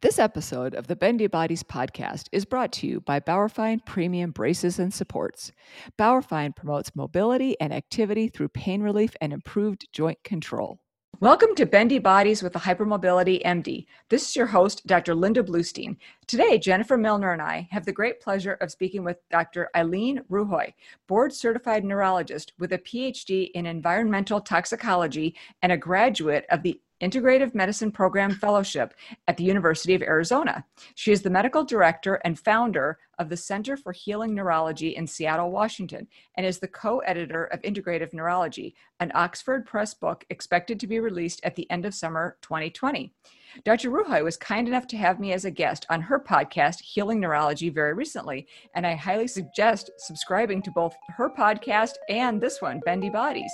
This episode of the Bendy Bodies podcast is brought to you by Bauerfeind Premium Braces and Supports. Bauerfeind promotes mobility and activity through pain relief and improved joint control. Welcome to Bendy Bodies with the Hypermobility MD. This is your host, Dr. Linda Bluestein. Today, Jennifer Milner and I have the great pleasure of speaking with Dr. Ilene Ruhoy, board certified neurologist with a PhD in environmental toxicology and a graduate of the Integrative Medicine Program Fellowship at the University of Arizona. She is the medical director and founder of the Center for Healing Neurology in Seattle, Washington, and is the co editor of Integrative Neurology, an Oxford Press book expected to be released at the end of summer 2020. Dr. Ruhoy was kind enough to have me as a guest on her podcast, Healing Neurology, very recently, and I highly suggest subscribing to both her podcast and this one, Bendy Bodies.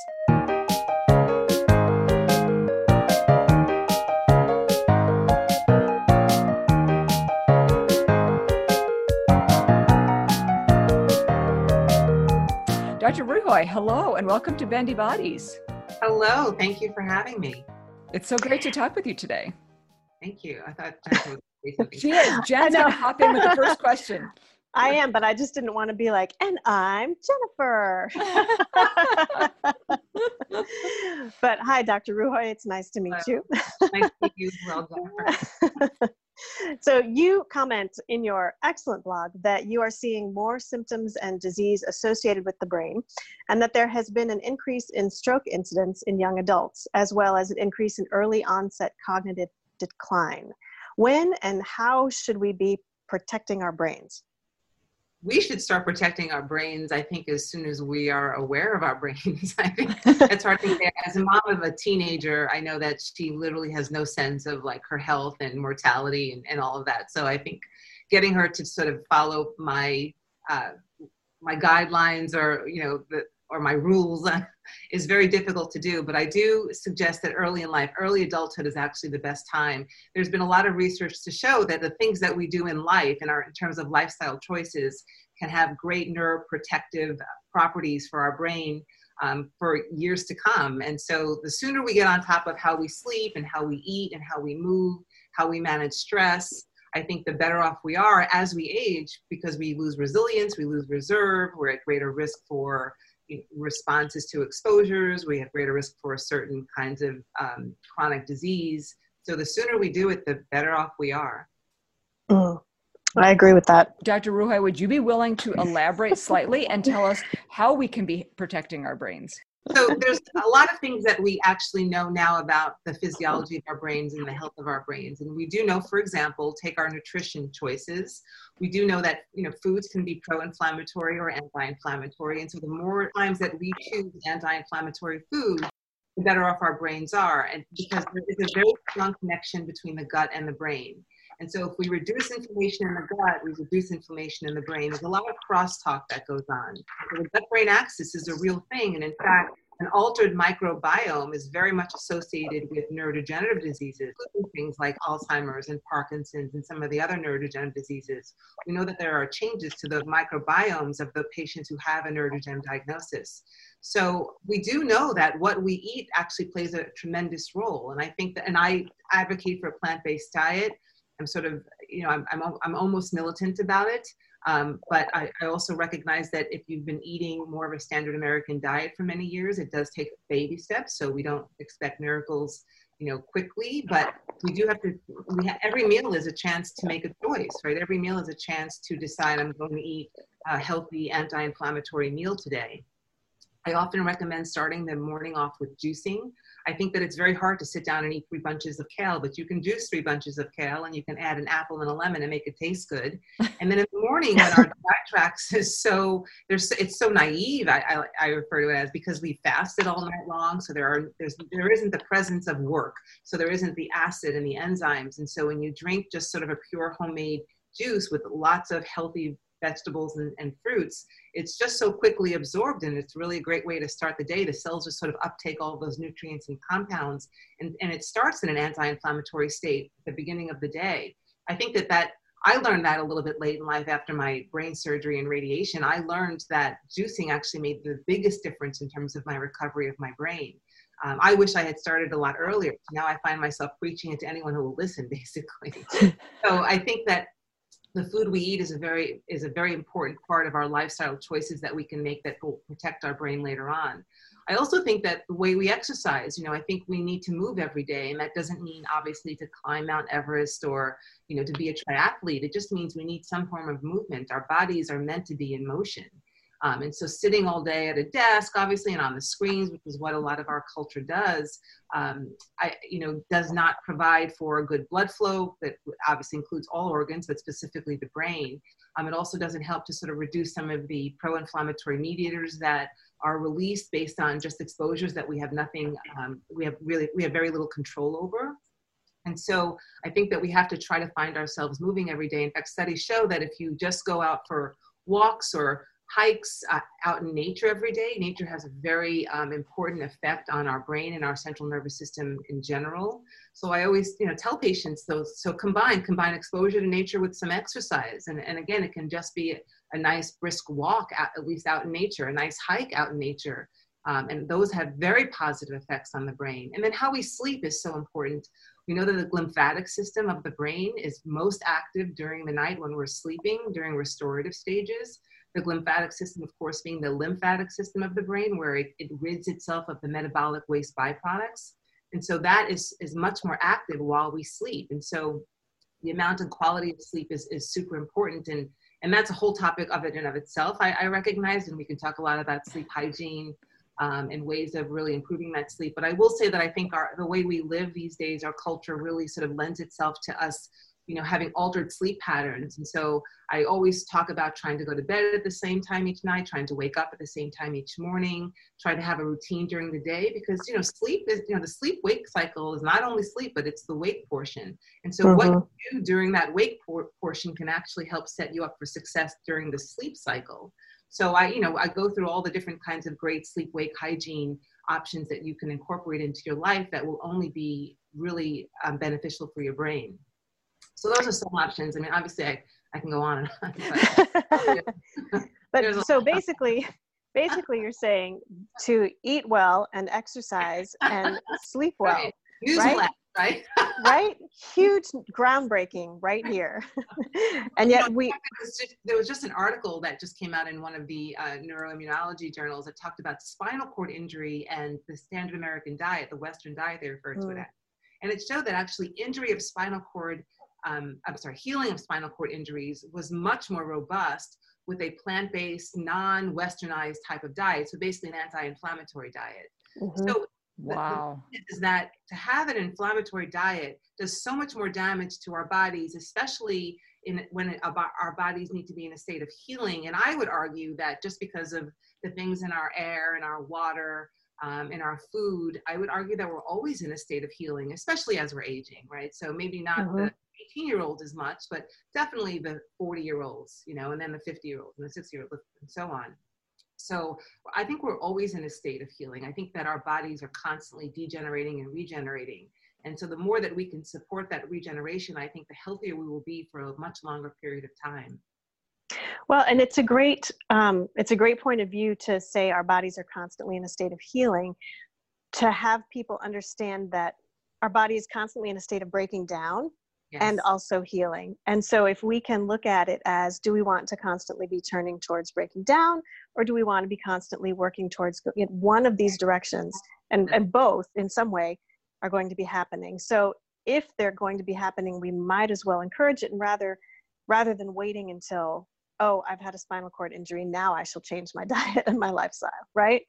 Dr. Ruhoy, hello and welcome to Bendy Bodies. Hello, thank you for having me. It's so great to talk with you today. Thank you. I thought Jen was She is. Jen's going to hop in with the first question. I am, but I just didn't want to be like, and I'm Jennifer. but hi, Dr. Ruhoy. It's nice to meet you. nice to meet you as well, Jennifer. so you comment in your excellent blog that you are seeing more symptoms and disease associated with the brain and that there has been an increase in stroke incidence in young adults as well as an increase in early onset cognitive decline when and how should we be protecting our brains we should start protecting our brains, I think, as soon as we are aware of our brains. I think it's hard to say. As a mom of a teenager, I know that she literally has no sense of like her health and mortality and, and all of that. So I think getting her to sort of follow my uh, my guidelines or you know the or my rules is very difficult to do. But I do suggest that early in life, early adulthood is actually the best time. There's been a lot of research to show that the things that we do in life, in our in terms of lifestyle choices, can have great neuroprotective properties for our brain um, for years to come. And so the sooner we get on top of how we sleep and how we eat and how we move, how we manage stress, I think the better off we are as we age because we lose resilience, we lose reserve, we're at greater risk for responses to exposures, we have greater risk for certain kinds of um, chronic disease. So the sooner we do it, the better off we are. Mm, I agree with that. Dr. Ruhoy, would you be willing to elaborate slightly and tell us how we can be protecting our brains? so there's a lot of things that we actually know now about the physiology of our brains and the health of our brains and we do know for example take our nutrition choices we do know that you know foods can be pro-inflammatory or anti-inflammatory and so the more times that we choose anti-inflammatory food the better off our brains are and because there is a very strong connection between the gut and the brain and so if we reduce inflammation in the gut, we reduce inflammation in the brain. There's a lot of crosstalk that goes on. So the gut-brain axis is a real thing. And in fact, an altered microbiome is very much associated with neurodegenerative diseases, things like Alzheimer's and Parkinson's and some of the other neurodegenerative diseases. We know that there are changes to the microbiomes of the patients who have a neurodegenerative diagnosis. So we do know that what we eat actually plays a tremendous role. And I think that, and I advocate for a plant-based diet I'm sort of, you know, I'm, I'm, I'm almost militant about it. Um, but I, I, also recognize that if you've been eating more of a standard American diet for many years, it does take baby steps. So we don't expect miracles, you know, quickly. But we do have to. We ha- every meal is a chance to make a choice, right? Every meal is a chance to decide I'm going to eat a healthy anti-inflammatory meal today. I often recommend starting the morning off with juicing. I think that it's very hard to sit down and eat three bunches of kale, but you can juice three bunches of kale and you can add an apple and a lemon and make it taste good. And then in the morning, when our diet tracks is so there's it's so naive, I, I, I refer to it as because we fasted all night long, so there are there's there isn't the presence of work, so there isn't the acid and the enzymes, and so when you drink just sort of a pure homemade juice with lots of healthy vegetables and, and fruits, it's just so quickly absorbed and it's really a great way to start the day. The cells just sort of uptake all those nutrients and compounds and, and it starts in an anti-inflammatory state at the beginning of the day. I think that that I learned that a little bit late in life after my brain surgery and radiation. I learned that juicing actually made the biggest difference in terms of my recovery of my brain. um, I wish I had started a lot earlier. Now I find myself preaching it to anyone who will listen, basically. so I think that the food we eat is a very is a very important part of our lifestyle choices that we can make that will protect our brain later on. I also think that the way we exercise, you know, I think we need to move every day, and that doesn't mean obviously to climb Mount Everest or you know to be a triathlete. It just means we need some form of movement. Our bodies are meant to be in motion. Um, and so sitting all day at a desk, obviously, and on the screens, which is what a lot of our culture does, um, I, you know, does not provide for a good blood flow that obviously includes all organs, but specifically the brain. Um, it also doesn't help to sort of reduce some of the pro-inflammatory mediators that are released based on just exposures that we have nothing, um, we have really, we have very little control over. And so I think that we have to try to find ourselves moving every day. In fact, studies show that if you just go out for walks or hikes uh, out in nature every day. Nature has a very um, important effect on our brain and our central nervous system in general. So I always, you know, tell patients those. So combine combine exposure to nature with some exercise, and and again, it can just be a, nice brisk walk, at, at, least out in nature, a nice hike out in nature. Um, and those have very positive effects on the brain. And then how we sleep is so important. We know that the lymphatic system of the brain is most active during the night when we're sleeping, during restorative stages the lymphatic system, of course, being the lymphatic system of the brain, where it, it rids itself of the metabolic waste byproducts. And so that is, is much more active while we sleep. And so the amount and quality of sleep is, is super important. And, and that's a whole topic of it and of itself, I, I recognize. And we can talk a lot about sleep hygiene um, and ways of really improving that sleep. But I will say that I think our, the way we live these days, our culture really sort of lends itself to us you know having altered sleep patterns. And so i always talk about trying to go to bed at the same time each night trying to wake up at the same time each morning try to have a routine during the day because you know sleep is you know the sleep wake cycle is not only sleep but it's the wake portion. And so mm-hmm. what you do during that wake por- portion can actually help set you up for success during the sleep cycle. So i you know i go through all the different kinds of great sleep wake hygiene options that you can incorporate into your life that will only be really um, beneficial for your brain so those are some options. I mean, obviously, I, I can go on and on. But, but so basically, basically, you're saying to eat well and exercise and sleep well. Right. Use right? Less, right? right? Huge groundbreaking right here. and yet you know, we. there was just an article that just came out in one of the uh, neuroimmunology journals that talked about spinal cord injury and the standard American diet, the Western diet they refer to mm. it as. And it showed that actually injury of spinal cord um, I'm sorry, healing of spinal cord injuries was much more robust with a plant-based, non-westernized type of diet. So basically an anti-inflammatory diet. Mm-hmm. So wow. is that to have an inflammatory diet does so much more damage to our bodies, especially in when our bodies need to be in a state of healing. And I would argue that just because of the things in our air and our water, um, in our food, I would argue that we're always in a state of healing, especially as we're aging, right? So maybe not mm-hmm. the 18 year olds as much, but definitely the 40 year olds, you know, and then the 50 year olds and the 60 year olds and so on. So I think we're always in a state of healing. I think that our bodies are constantly degenerating and regenerating. And so the more that we can support that regeneration, I think the healthier we will be for a much longer period of time. Well, and it's a great um, it's a great point of view to say our bodies are constantly in a state of healing. To have people understand that our body is constantly in a state of breaking down yes. and also healing. And so, if we can look at it as do we want to constantly be turning towards breaking down, or do we want to be constantly working towards one of these directions? And, and both, in some way, are going to be happening. So, if they're going to be happening, we might as well encourage it and rather rather than waiting until oh i've had a spinal cord injury now i shall change my diet and my lifestyle right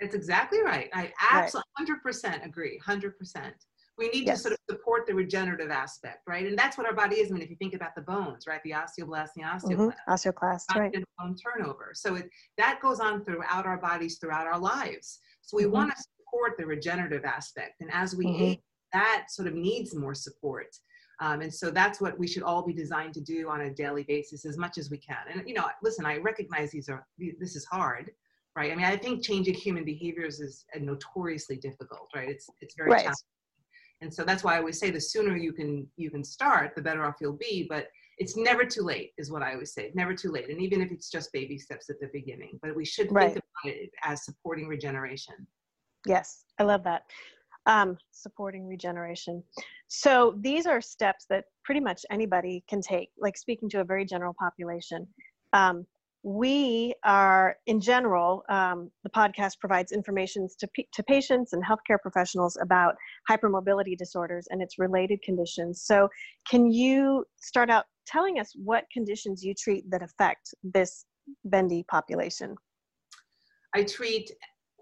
that's exactly right i absolutely right. 100% agree 100% we need yes. to sort of support the regenerative aspect, right? And that's what our body is. I mean, if you think about the bones, right? The osteoblast, the osteoclast. Mm-hmm. Osteoclast, right. Bone turnover. So it, that goes on throughout our bodies, throughout our lives. So we mm-hmm. want to support the regenerative aspect. And as we mm-hmm. age, that sort of needs more support. Um, and so that's what we should all be designed to do on a daily basis as much as we can. And, you know, listen, I recognize these are, this is hard, right? I mean, I think changing human behaviors is notoriously difficult, right? It's, it's very right. challenging and so that's why i always say the sooner you can you can start the better off you'll be but it's never too late is what i always say never too late and even if it's just baby steps at the beginning but we should right. think about it as supporting regeneration Yes, I love that. Um, supporting regeneration. So these are steps that pretty much anybody can take, like speaking to a very general population. Um, we are, in general, um, the podcast provides information to, to patients and healthcare professionals about hypermobility disorders and its related conditions. So, can you start out telling us what conditions you treat that affect this bendy population? I treat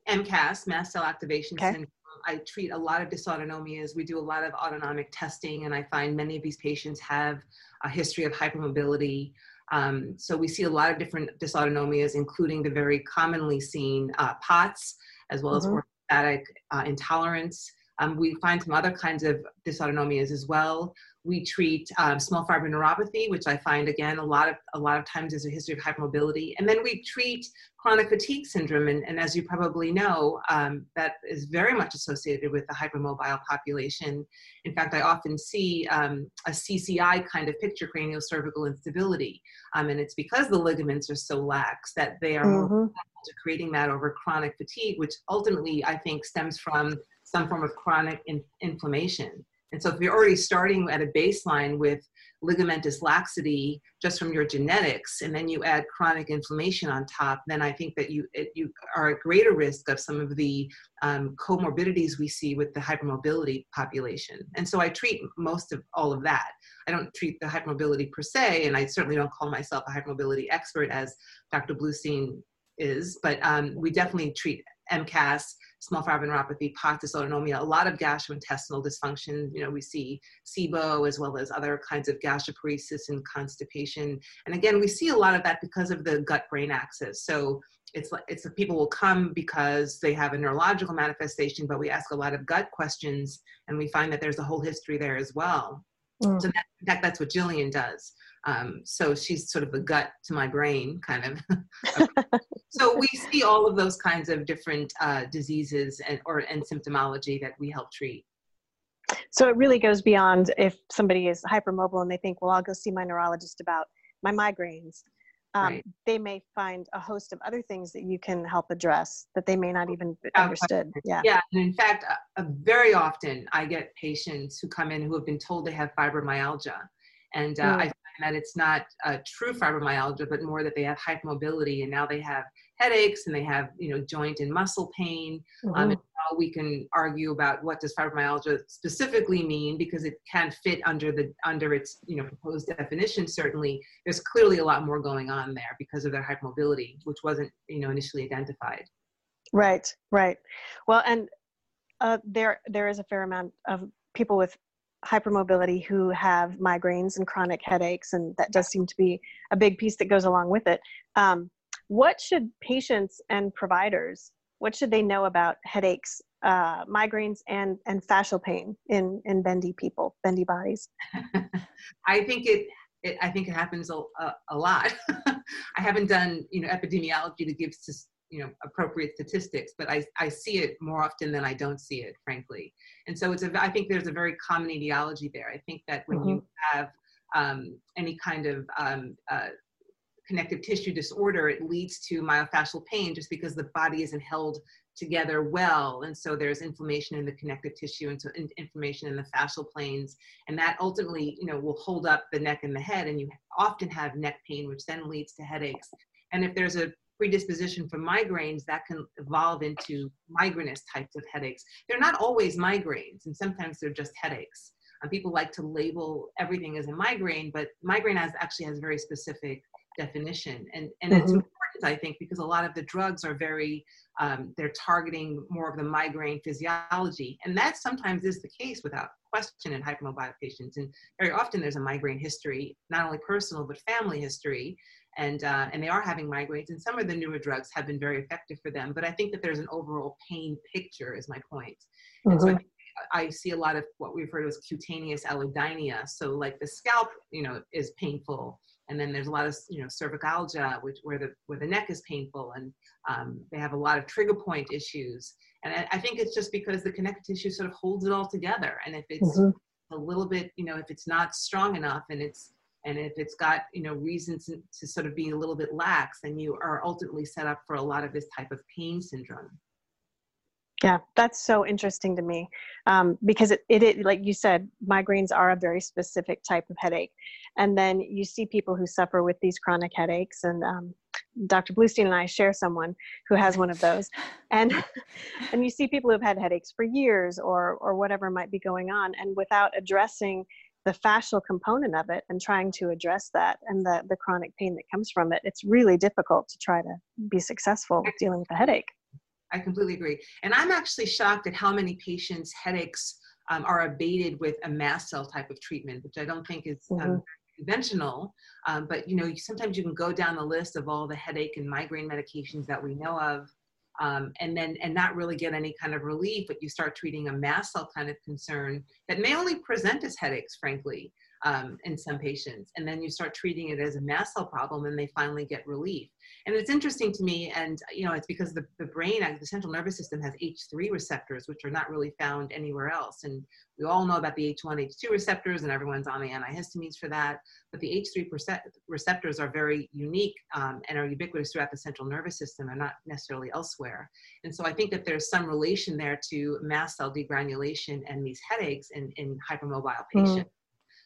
MCAS, mast cell activation okay. syndrome. I treat a lot of dysautonomias. We do a lot of autonomic testing, and I find many of these patients have a history of hypermobility. Um, so we see a lot of different dysautonomias, including the very commonly seen uh, POTS, as well mm-hmm. as orthostatic uh, intolerance. Um, we find some other kinds of dysautonomias as well. We treat um, small fiber neuropathy, which I find again a lot of a lot of times is a history of hypermobility, and then we treat chronic fatigue syndrome, and, and as you probably know, um, that is very much associated with the hypermobile population. In fact, I often see um, a CCI kind of picture, cranial cervical instability, um, and it's because the ligaments are so lax that they are mm-hmm. more to creating that over chronic fatigue, which ultimately I think stems from some form of chronic in- inflammation. And so if you're already starting at a baseline with ligamentous laxity just from your genetics, and then you add chronic inflammation on top, then I think that you it, you are at greater risk of some of the um, comorbidities we see with the hypermobility population. And so I treat most of all of that. I don't treat the hypermobility per se, and I certainly don't call myself a hypermobility expert as Dr. Bluestein is, but um, we definitely treat MCAS small fiber neuropathy, POTS dysautonomia, a lot of gastrointestinal dysfunction. You know, we see SIBO as well as other kinds of gastroparesis and constipation. And again, we see a lot of that because of the gut-brain axis. So it's like it's people will come because they have a neurological manifestation, but we ask a lot of gut questions, and we find that there's a whole history there as well. Mm. So that, in fact, that's what Jillian does. Um, so she's sort of a gut to my brain, kind of. so we see all of those kinds of different uh, diseases and or and symptomology that we help treat. So it really goes beyond if somebody is hypermobile and they think, well, I'll go see my neurologist about my migraines. Um, right. They may find a host of other things that you can help address that they may not even understood. Yeah. Yeah. And in fact, uh, uh, very often I get patients who come in who have been told they have fibromyalgia. And uh, mm. I that it's not a true fibromyalgia, but more that they have hypermobility and now they have headaches and they have, you know, joint and muscle pain. Um, mm-hmm. Um, and we can argue about what does fibromyalgia specifically mean because it can fit under the under its you know proposed definition. Certainly, there's clearly a lot more going on there because of their hypermobility, which wasn't you know initially identified. Right, right. Well, and uh, there there is a fair amount of people with hypermobility who have migraines and chronic headaches, and that does seem to be a big piece that goes along with it. Um, what should patients and providers what should they know about headaches, uh, migraines, and and fascial pain in in bendy people, bendy bodies? I think it, it. I think it happens a, a, a lot. I haven't done you know epidemiology to give you know appropriate statistics but I, I see it more often than i don't see it frankly. And so it's a i think there's a very common etiology there. I think that when mm-hmm. you have um, any kind of um, uh, connective tissue disorder it leads to myofascial pain just because the body isn't held together well. And so there's inflammation in the connective tissue and so in, inflammation in the fascial planes. And that ultimately you know will hold up the neck and the head. And you often have neck pain which then leads to headaches. And if there's a predisposition for migraines that can evolve into migrainous types of headaches. They're not always migraines, and sometimes they're just headaches. Um, people like to label everything as a migraine, but migraine has actually has a very specific definition, and and mm-hmm. it's I think, because a lot of the drugs are very um, they're targeting more of the migraine physiology, and that sometimes is the case without question in hypermobile patients. And very often there's a migraine history, not only personal but family history, and uh, and they are having migraines. And some of the newer drugs have been very effective for them. But I think that there's an overall pain picture, is my point. Mm-hmm. And so I. I, see a lot of what we refer to as cutaneous allodynia. So like the scalp, you know, is painful. And then there's a lot of you know cervicalgia, which where the where the neck is painful, and um, they have a lot of trigger point issues. And I, I, think it's just because the connective tissue sort of holds it all together. And if it's mm-hmm. a little bit, you know, if it's not strong enough and it's and if it's got you know reasons to, to sort of be a little bit lax then you are ultimately set up for a lot of this type of pain syndrome Yeah, that's so interesting to me um, because it, it, like you said, migraines are a very specific type of headache. And then you see people who suffer with these chronic headaches. And um, Dr. Bluestein and I share someone who has one of those. And, and you see people who've had headaches for years or, or whatever might be going on. And without addressing the fascial component of it and trying to address that and the, the chronic pain that comes from it, it's really difficult to try to be successful with dealing with a headache. I completely agree. And I'm actually shocked at how many patients' headaches um, are abated with a mast cell type of treatment, which I don't think is um, mm-hmm. conventional. Um, but you know, sometimes you can go down the list of all the headache and migraine medications that we know of, um, and then and not really get any kind of relief. But you start treating a mast cell kind of concern that may only present as headaches, frankly, um, in some patients, and then you start treating it as a mast cell problem, and they finally get relief. And it's interesting to me, and you know, it's because the, the brain, the central nervous system has H3 receptors, which are not really found anywhere else. And we all know about the H1, H2 receptors, and everyone's on the antihistamines for that. But the H3 receptors are very unique um, and are ubiquitous throughout the central nervous system and not necessarily elsewhere. And so I think that there's some relation there to mast cell degranulation and these headaches in, in hypermobile mm. patients. Mm.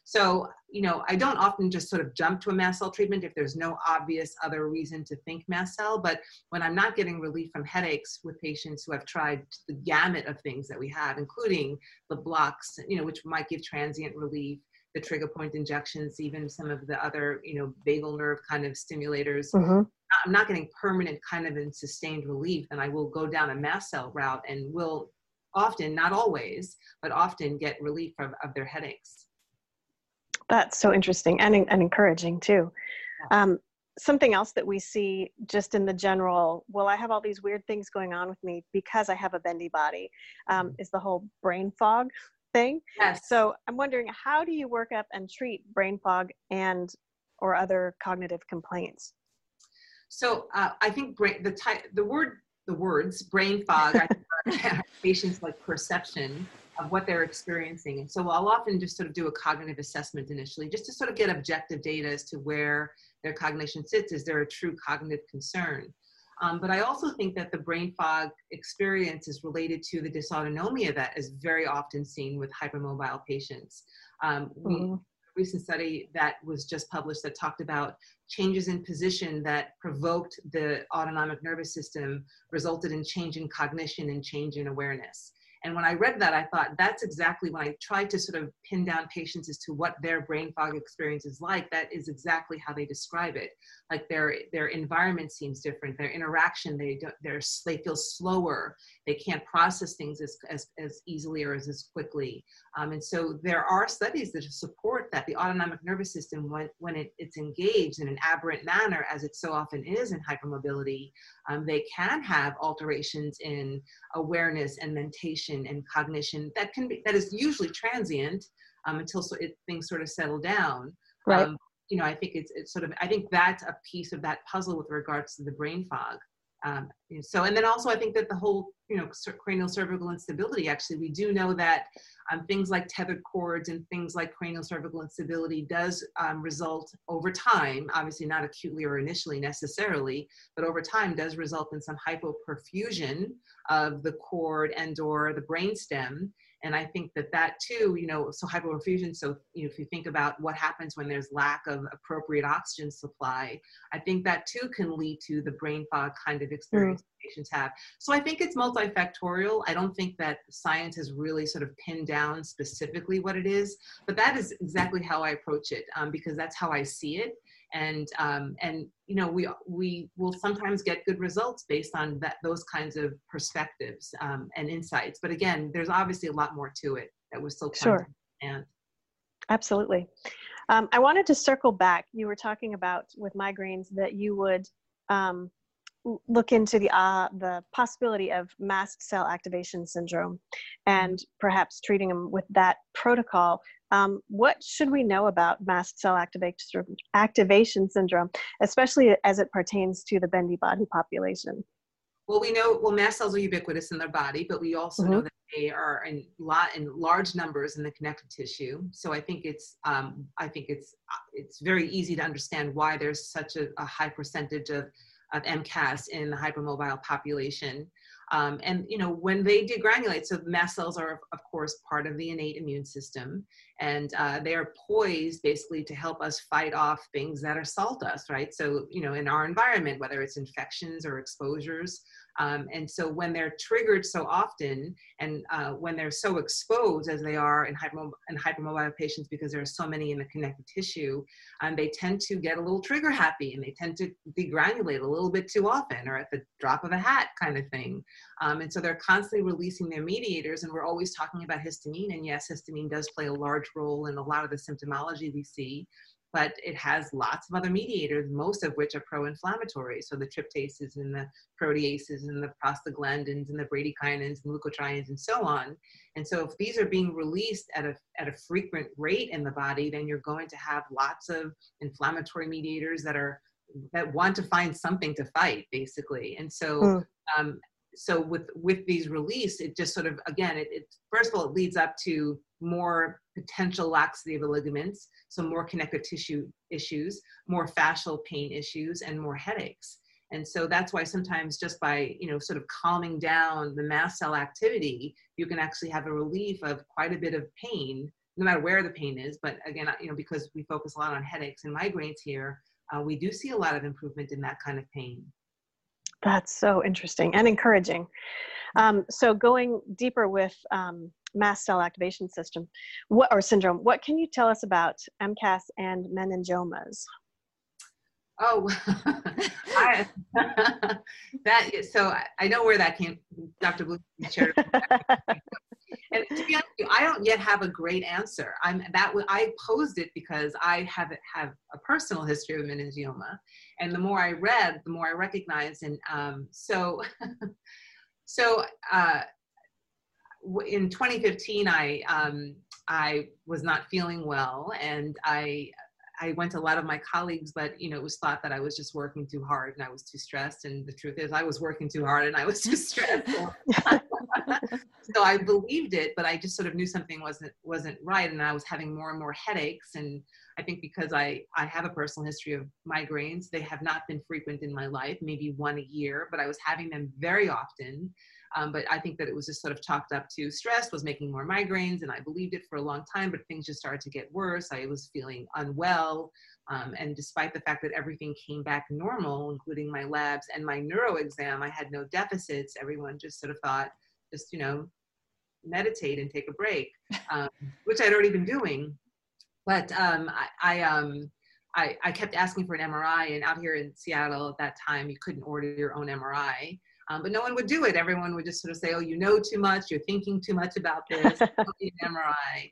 So, you know, I don't often just sort of jump to a mast cell treatment if there's no obvious other reason to think mast cell. But when I'm not getting relief from headaches with patients who have tried the gamut of things that we have, including the blocks, you know, which might give transient relief, the trigger point injections, even some of the other, you know, vagal nerve kind of stimulators. Mm-hmm. I'm not getting permanent kind of and sustained relief, and I will go down a mast cell route and will often, not always, but often get relief of, of their headaches. That's so interesting and, and encouraging too. Um, something else that we see just in the general, well, I have all these weird things going on with me because I have a bendy body, um, mm-hmm. is the whole brain fog thing. Yes. So I'm wondering, how do you work up and treat brain fog and or other cognitive complaints? So uh, I think brain, the type, the word, the words brain fog, I think, patients like perception of what they're experiencing. And so I'll often just sort of do a cognitive assessment initially, just to sort of get objective data as to where their cognition sits. Is there a true cognitive concern? Um, but I also think that the brain fog experience is related to the dysautonomia that is very often seen with hypermobile patients. Um, we, mm-hmm. recent study that was just published that talked about changes in position that provoked the autonomic nervous system resulted in change in cognition and change in awareness. And when I read that, I thought that's exactly when I tried to sort of pin down patients as to what their brain fog experience is like. That is exactly how they describe it. Like their their environment seems different. Their interaction, they don't, they're, they feel slower. They can't process things as, as, as easily or as, as quickly. Um, and so there are studies that support that the autonomic nervous system, when, when it, it's engaged in an aberrant manner, as it so often is in hypermobility, um, they can have alterations in awareness and mentation and cognition that can be that is usually transient um, until so it, things sort of settle down. Right. Um, you know, I think it's, it's sort of I think that's a piece of that puzzle with regards to the brain fog. Um, so, and then also I think that the whole, you know, cranial cervical instability, actually, we do know that um, things like tethered cords and things like cranial cervical instability does um, result over time, obviously not acutely or initially necessarily, but over time does result in some hypoperfusion of the cord and or the brainstem and I think that that too, you know, so hypoperfusion. So you know, if you think about what happens when there's lack of appropriate oxygen supply, I think that too can lead to the brain fog kind of experience mm. patients have. So I think it's multifactorial. I don't think that science has really sort of pinned down specifically what it is, but that is exactly how I approach it um, because that's how I see it and um, and you know we we will sometimes get good results based on that those kinds of perspectives um, and insights. But again there's obviously a lot more to it that we're still trying sure. understand. Absolutely. Um, i wanted to circle back. You were talking about with migraines that you would um, look into the uh, the possibility of mast cell activation syndrome and perhaps treating them with that protocol um, what should we know about mast cell activation syndrome, especially as it pertains to the bendy body population? Well, we know well mast cells are ubiquitous in their body, but we also mm-hmm. know that they are in lot in large numbers in the connective tissue. So I think it's um, I think it's it's very easy to understand why there's such a, a high percentage of of MCAS in the hypermobile population. Um, and you know when they degranulate, so mast cells are of course part of the innate immune system, and uh, they are poised basically to help us fight off things that assault us, right? So you know in our environment, whether it's infections or exposures, um, and so when they're triggered so often and uh, when they're so exposed as they are in, hypermob- in hypermobile patients because there are so many in the connective tissue, um, they tend to get a little trigger happy and they tend to degranulate a little bit too often or at the drop of a hat kind of thing. Um, and so they're constantly releasing their mediators and we're always talking about histamine and yes, histamine does play a large role in a lot of the symptomology we see but it has lots of other mediators, most of which are pro-inflammatory. So the tryptases and the proteases and the prostaglandins and the bradykinins and leukotrienes and so on. And so if these are being released at a, at a frequent rate in the body, then you're going to have lots of inflammatory mediators that are that want to find something to fight basically. And so mm. um, so with with these release, it just sort of again, it, it first of all it leads up to more potential laxity of the ligaments, so more connective tissue issues, more fascial pain issues, and more headaches. And so that's why sometimes just by, you know, sort of calming down the mast cell activity, you can actually have a relief of quite a bit of pain, no matter where the pain is. But again, you know, because we focus a lot on headaches and migraines here, uh, we do see a lot of improvement in that kind of pain. That's so interesting and encouraging. Um, so going deeper with um, mast cell activation system what, or syndrome, what can you tell us about MCAS and meningiomas? Oh, I, that so I, I, know where that came. Dr. Blue shared. and to be honest, you, I don't yet have a great answer. I'm that I posed it because I have have a personal history of meningioma, and the more I read, the more I recognized. And um, so, so uh, in 2015, I um, I was not feeling well, and I I went to a lot of my colleagues, but you know, it was thought that I was just working too hard and I was too stressed. And the truth is, I was working too hard and I was too stressed. so I believed it, but I just sort of knew something wasn't wasn't right, and I was having more and more headaches. And I think because I I have a personal history of migraines, they have not been frequent in my life, maybe one a year, but I was having them very often. Um, but I think that it was just sort of chalked up to stress, was making more migraines, and I believed it for a long time, but things just started to get worse. I was feeling unwell. Um, and despite the fact that everything came back normal, including my labs and my neuro exam, I had no deficits. Everyone just sort of thought, just, you know, meditate and take a break, um, which I'd already been doing. But um, I, I, um, I, I kept asking for an MRI, and out here in Seattle at that time, you couldn't order your own MRI. Um, but no one would do it. Everyone would just sort of say, "Oh, you know too much. You're thinking too much about this. need an MRI."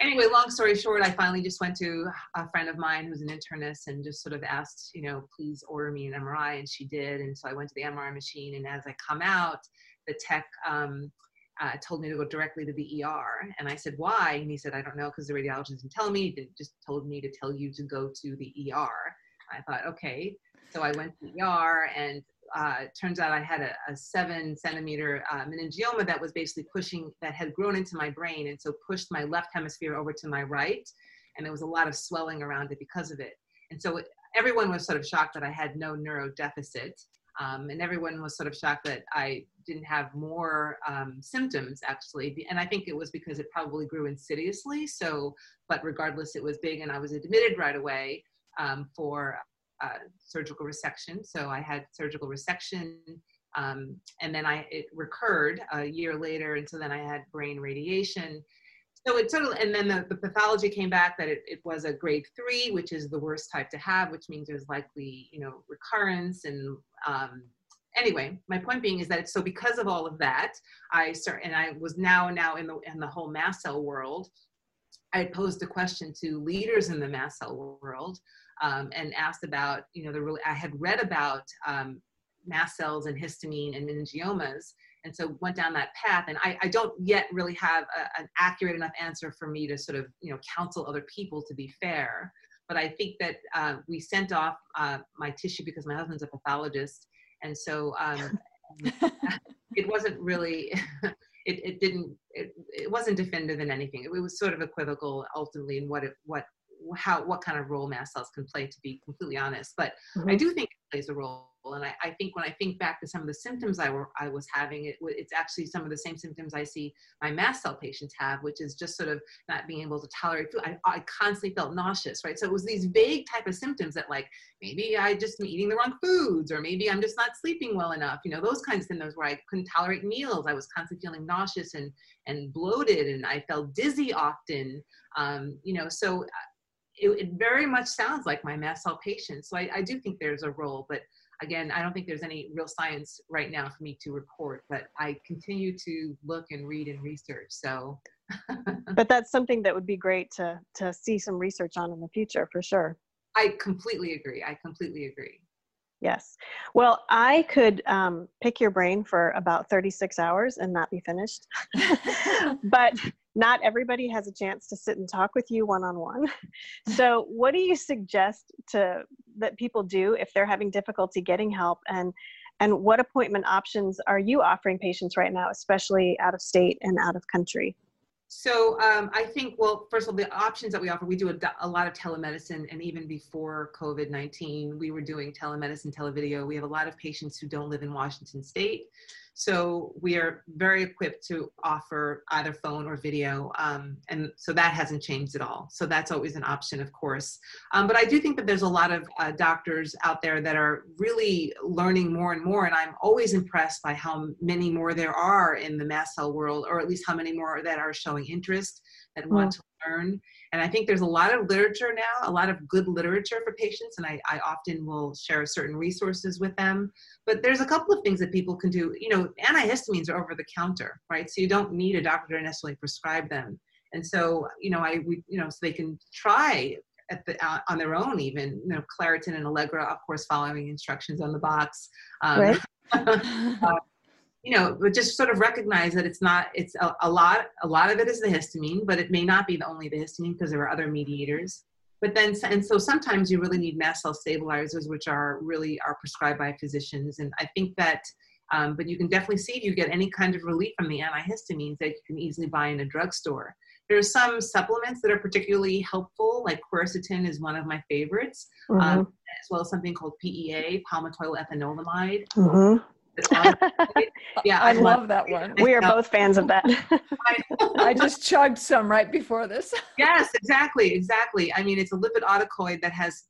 Anyway, long story short, I finally just went to a friend of mine who's an internist and just sort of asked, you know, please order me an MRI, and she did. And so I went to the MRI machine, and as I come out, the tech um, uh, told me to go directly to the ER, and I said, "Why?" And he said, "I don't know, because the radiologist didn't tell me. He just told me to tell you to go to the ER." I thought, okay. So I went to the ER, and uh, turns out I had a, a seven centimeter uh, meningioma that was basically pushing, that had grown into my brain and so pushed my left hemisphere over to my right. And there was a lot of swelling around it because of it. And so it, everyone was sort of shocked that I had no neuro deficit. Um, and everyone was sort of shocked that I didn't have more um, symptoms actually. And I think it was because it probably grew insidiously. So, but regardless, it was big and I was admitted right away um, for uh, surgical resection. So I had surgical resection, um, and then I it recurred a year later, and so then I had brain radiation. So it sort of, and then the, the pathology came back that it, it was a grade three, which is the worst type to have, which means there's likely, you know, recurrence and um, anyway, my point being is that so because of all of that, I start and I was now now in the in the whole mast cell world. I posed a question to leaders in the mast cell world um, and asked about, you know, the really, I had read about um, mast cells and histamine and meningiomas, and so went down that path. And I, I don't yet really have a, an accurate enough answer for me to sort of, you know, counsel other people to be fair. But I think that uh, we sent off uh, my tissue because my husband's a pathologist, and so um, it wasn't really. it, it didn't it, it wasn't definitive in anything it, was sort of equivocal ultimately in what it what how what kind of role mast cells can play to be completely honest. But Mm-hmm. i do think it plays a role and I, I think when i think back to some of the symptoms i were i was having it it's actually some of the same symptoms i see my mast cell patients have which is just sort of not being able to tolerate food. I, I constantly felt nauseous right? So it was these vague type of symptoms that like maybe i just am eating the wrong foods or maybe i'm just not sleeping well enough you know those kinds of symptoms where i couldn't tolerate meals. I was constantly feeling nauseous and and bloated and i felt dizzy often um, you know so it, it very much sounds like my mast cell patient. So I, I do think there's a role, but again, I don't think there's any real science right now for me to report, but I continue to look and read and research. So But that's something that would be great to to see some research on in the future for sure. I completely agree. I completely agree. Yes. Well, I could um, pick your brain for about 36 hours and not be finished. but not everybody has a chance to sit and talk with you one on one. So, what do you suggest to that people do if they're having difficulty getting help and and what appointment options are you offering patients right now, especially out of state and out of country? So um, I think, well, first of all, the options that we offer, we do a, a lot of telemedicine, and even before COVID 19, we were doing telemedicine, televideo. We have a lot of patients who don't live in Washington State. So we are very equipped to offer either phone or video. Um, and so that hasn't changed at all. So that's always an option, of course. Um, but I do think that there's a lot of uh, doctors out there that are really learning more and more. And I'm always impressed by how many more there are in the mast cell world, or at least how many more that are showing interest that want to learn. And I think there's a lot of literature now, a lot of good literature for patients, and I, I often will share certain resources with them. But there's a couple of things that people can do. You know, antihistamines are over the counter, right? So you don't need a doctor to necessarily prescribe them. And so, you know, I, we, you know, so they can try at the, uh, on their own, even, you know, Claritin and Allegra, of course, following instructions on the box. Um, Right. uh, you know, but just sort of recognize that it's not, it's a, a lot, a lot of it is the histamine, but it may not be the only the histamine because there are other mediators. But then, and so sometimes you really need mast cell stabilizers, which are really are prescribed by physicians. And I think that, um, but you can definitely see if you get any kind of relief from the antihistamines that you can easily buy in a drugstore. There are some supplements that are particularly helpful, like quercetin is one of my favorites, Mhm. um, as well as something called PEA, palmitoyl ethanolamide. Mhm. yeah, I love love that one. We are both fans of that. I just chugged some right before this. yes, exactly, exactly. I mean, it's a lipid autocoid that has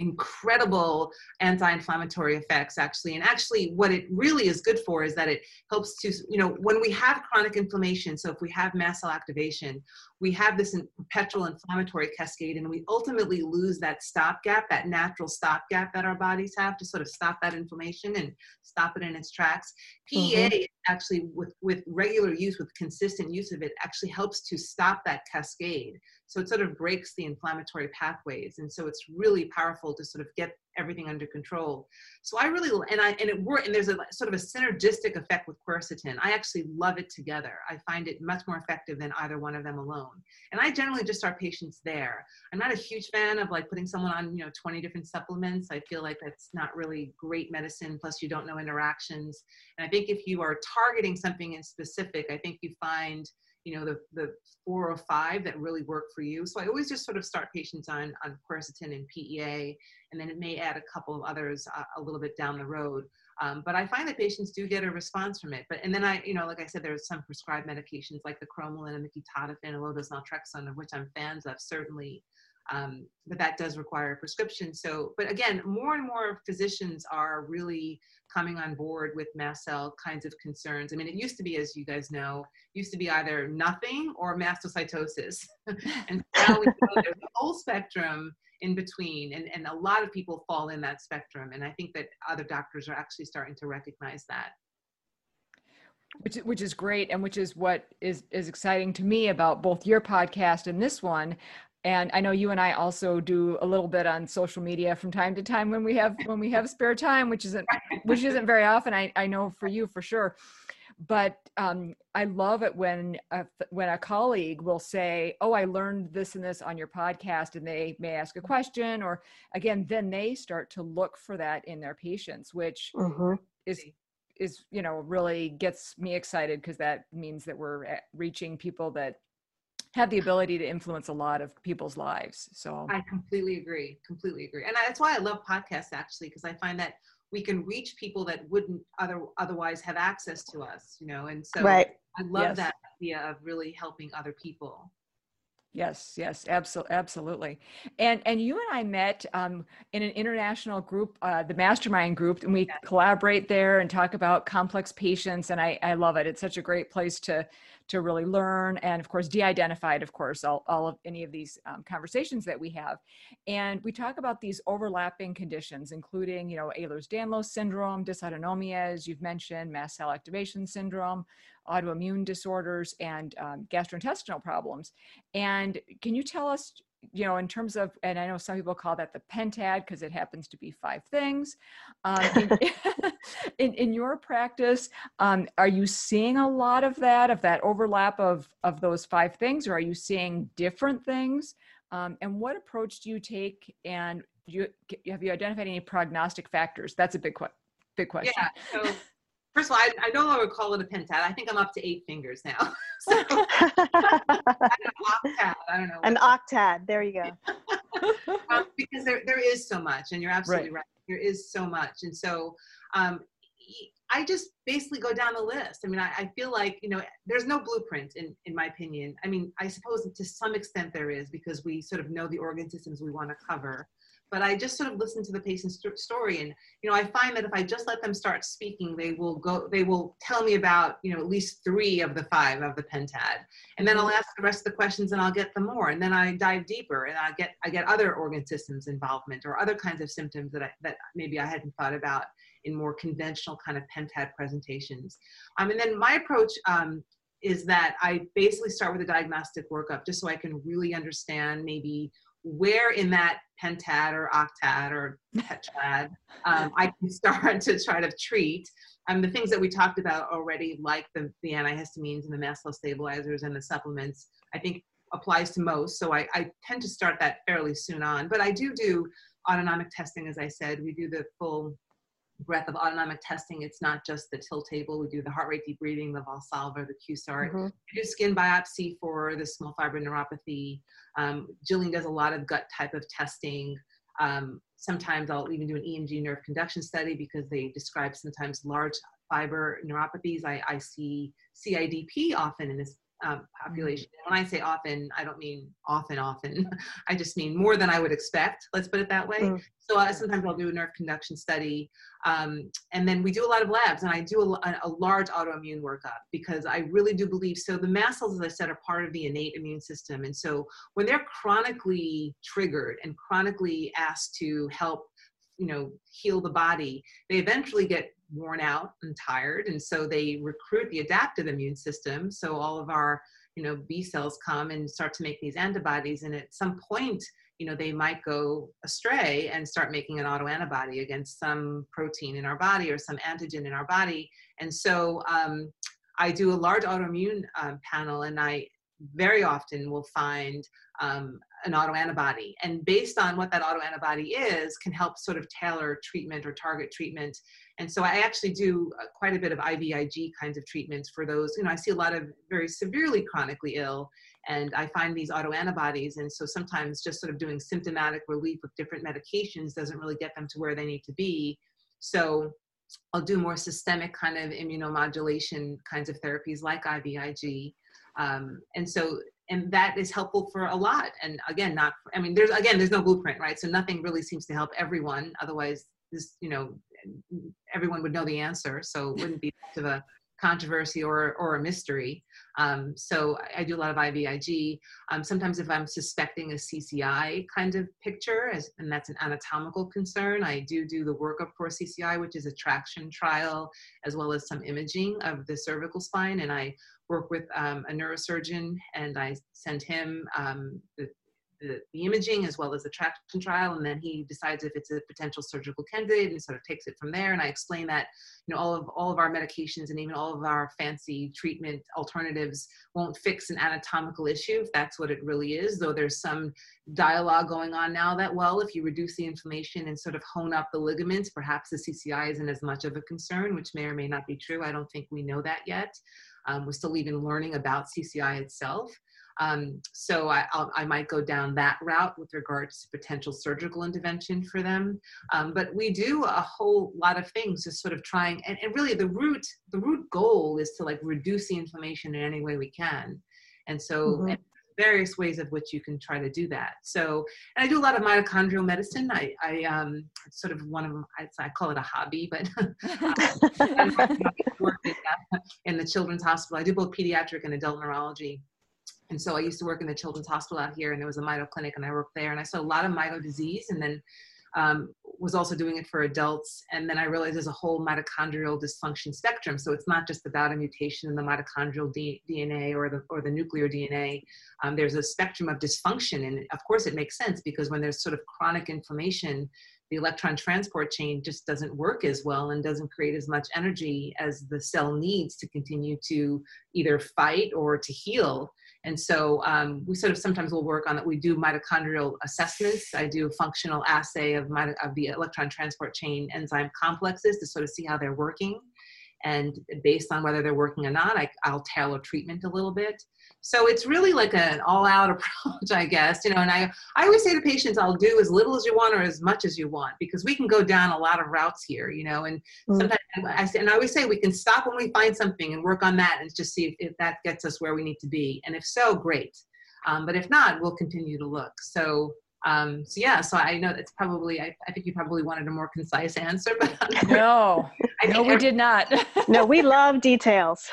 incredible anti-inflammatory effects actually. And actually what it really is good for is that it helps to you know when we have chronic inflammation so if we have mast cell activation we have this in- perpetual inflammatory cascade and we ultimately lose that stopgap that natural stopgap that our bodies have to sort of stop that inflammation and stop it in its tracks. PEA mm-hmm. actually with with regular use with consistent use of it actually helps to stop that cascade so it sort of breaks the inflammatory pathways and so it's really powerful to sort of get everything under control. So i really and i and it work and there's a sort of a synergistic effect with quercetin. I actually love it together. I find it much more effective than either one of them alone. And i generally just start patients there. I'm not a huge fan of like putting someone on you know 20 different supplements. I feel like that's not really great medicine plus you don't know interactions. And i think if you are targeting something in specific i think you find you know the the four or five that really work for you. So i always just sort of start patients on on quercetin and PEA and then it may add a couple of others uh, a little bit down the road. Um, but i find that patients do get a response from it. But and then i you know like i said there's some prescribed medications like the cromolyn and the ketotifen and low-dose naltrexone of which i'm fans of certainly um, but that does require a prescription. So but again more and more physicians are really coming on board with mast cell kinds of concerns. I mean it used to be as you guys know used to be either nothing or mastocytosis. And now we know there's a whole spectrum in between and, and a lot of people fall in that spectrum and i think that other doctors are actually starting to recognize that. Which which is great and which is what is is exciting to me about both your podcast and this one and i know you and i also do a little bit on social media from time to time when we have when we have spare time which isn't which isn't very often i i know for you for sure but um, I love it when a, when a colleague will say, "Oh, I learned this and this on your podcast," and they may ask a question, or again, then they start to look for that in their patients, which Mhm. is is you know really gets me excited because that means that we're reaching people that have the ability to influence a lot of people's lives. So I completely agree. Completely agree. And that's why I love podcasts actually, because I find that we can reach people that wouldn't other otherwise have access to us, you know. And so right. I love Yes. that idea of really helping other people. Yes, yes, absolutely, absolutely. And and you and I met um, in an international group, uh, the Mastermind group, and we Yeah. collaborate there and talk about complex patients. And I, I love it. It's such a great place to to really learn, and of course, de-identified, of course, all, all of any of these um, conversations that we have. And we talk about these overlapping conditions, including you know Ehlers-Danlos syndrome, dysautonomia, as you've mentioned, mast cell activation syndrome, autoimmune disorders, and um, gastrointestinal problems. And can you tell us, you know, in terms of, and I know some people call that the pentad because it happens to be five things. Um, in, in, in your practice, um, are you seeing a lot of that, of that overlap of, of those five things, or are you seeing different things? Um, and what approach do you take? And do you, have you identified any prognostic factors? That's a big, que- big question. Yeah. So first of all, I, I no longer call it a pentad. I think I'm up to eight fingers now. so I octad. I don't know. An octad. There you go. um, because there, there is so much and you're absolutely right. there is so much and so um, i just basically go down the list i mean I, I feel like you know there's no blueprint in, in my opinion i mean i suppose to some extent there is because we sort of know the organ systems we want to cover but i just sort of listen to the patient's st- story and you know i find that if i just let them start speaking they will go they will tell me about you know at least three of the five of the pentad and then I'll ask the rest of the questions and I'll get them more. And then I dive deeper and I get I get other organ systems involvement or other kinds of symptoms that I, that maybe I hadn't thought about in more conventional kind of pentad presentations. Um, and then my approach um, is that I basically start with a diagnostic workup just so I can really understand maybe where in that pentad or octad or tetrad um, I can start to try to treat um, the things that we talked about already, like the, the antihistamines and the mast cell stabilizers and the supplements, I think applies to most. So I, I tend to start that fairly soon on. But I do do autonomic testing, as I said. We do the full breadth of autonomic testing. It's not just the tilt table. We do the heart rate deep breathing, the Valsalva, the QSART. Mhm. We do skin biopsy for the small fiber neuropathy. Um, Jillian does a lot of gut type of testing. Um, sometimes I'll even do an EMG nerve conduction study because they describe sometimes large fiber neuropathies. I, I see CIDP often in this um, population. When I say often, I don't mean often, often. I just mean more than I would expect. Let's put it that way. Mm. So uh, sometimes I'll do a nerve conduction study, um, and then we do a lot of labs, and I do a, a, a large autoimmune workup because I really do believe. So the mast cells, as I said, are part of the innate immune system, and so when they're chronically triggered and chronically asked to help, you know, heal the body, they eventually get worn out and tired, and so they recruit the adaptive immune system. So all of our you know b cells come and start to make these antibodies and at some point you know they might go astray and start making an autoantibody against some protein in our body or some antigen in our body and so um, i do a large autoimmune um, panel and i very often will find um, an autoantibody and based on what that autoantibody is can help sort of tailor treatment or target treatment and so I actually do uh, quite a bit of IVIG kinds of treatments for those. You know, I see a lot of very severely chronically ill, and I find these autoantibodies. And so sometimes just sort of doing symptomatic relief with different medications doesn't really get them to where they need to be. So I'll do more systemic kind of immunomodulation kinds of therapies like IVIG. Um, and so and that is helpful for a lot and again not i mean there's again there's no blueprint right so nothing really seems to help everyone otherwise this you know everyone would know the answer so it wouldn't be much of a controversy or or a mystery. Um, so I, do a lot of ivig um, sometimes if i'm suspecting a cci kind of picture as, and that's an anatomical concern i do do the workup for cci which is a traction trial as well as some imaging of the cervical spine and i work with um, a neurosurgeon and I send him um, the, the, the, imaging as well as the traction trial and then he decides if it's a potential surgical candidate and sort of takes it from there. And I explain that you know all of all of our medications and even all of our fancy treatment alternatives won't fix an anatomical issue if that's what it really is though there's some dialogue going on now that well if you reduce the inflammation and sort of hone up the ligaments perhaps the CCI isn't as much of a concern which may or may not be true. I don't think we know that yet. Um, we're still even learning about CCI itself. Um, so I, I'll, i might go down that route with regards to potential surgical intervention for them. Um, but we do a whole lot of things just sort of trying, and, and really the root, the root goal is to like reduce the inflammation in any way we can. And so mm-hmm. and various ways of which you can try to do that. So, and I do a lot of mitochondrial medicine. I, I um, sort of one of them, I, I call it a hobby, but I worked in the children's hospital. I do both pediatric and adult neurology. And so I used to work in the children's hospital out here, and there was a mito clinic, and I worked there, and I saw a lot of mito disease, and then um, was also doing it for adults. And then I realized there's a whole mitochondrial dysfunction spectrum. So it's not just about a mutation in the mitochondrial D- DNA or the or the nuclear DNA. Um, there's a spectrum of dysfunction, and of course it makes sense because when there's sort of chronic inflammation, the electron transport chain just doesn't work as well and doesn't create as much energy as the cell needs to continue to either fight or to heal. And so um, we sort of sometimes will work on that. We do mitochondrial assessments. I do a functional assay of, of the electron transport chain enzyme complexes to sort of see how they're working. And based on whether they're working or not, I, I'll tailor treatment a little bit. So it's really like an all-out approach, I guess. You know, and I I always say to patients, I'll do as little as you want or as much as you want because we can go down a lot of routes here. You know, and mm-hmm. sometimes I say, and I always say we can stop when we find something and work on that and just see if, if that gets us where we need to be. And if so, great. Um, but if not, we'll continue to look. So um, so yeah, so I know that's probably, I, I, think you probably wanted a more concise answer, but no, I no, we every, did not. no, we love details.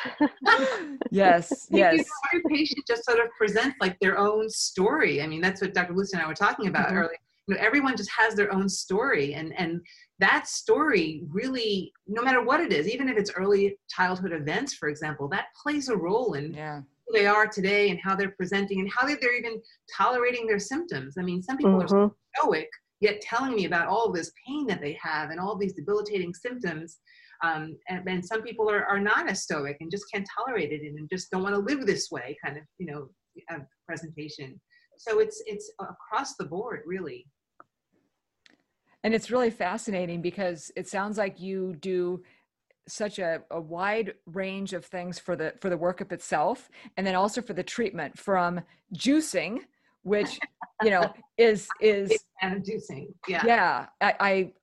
yes, yes. You know, every patient just sort of presents like their own story. I mean, that's what Dr. Lucy and I were talking about mm-hmm. earlier. You know, everyone just has their own story and, and that story really, no matter what it is, even if it's early childhood events, for example, that plays a role in yeah they are today and how they're presenting and how they're even tolerating their symptoms. I mean, some people mm-hmm. are stoic, yet telling me about all this pain that they have and all these debilitating symptoms. Um, and, and, some people are, are not as stoic and just can't tolerate it and just don't want to live this way kind of, you know, presentation. So it's, it's across the board, really. And it's really fascinating because it sounds like you do such a, a wide range of things for the for the workup itself and then also for the treatment from juicing which you know is is and juicing yeah. Yeah I,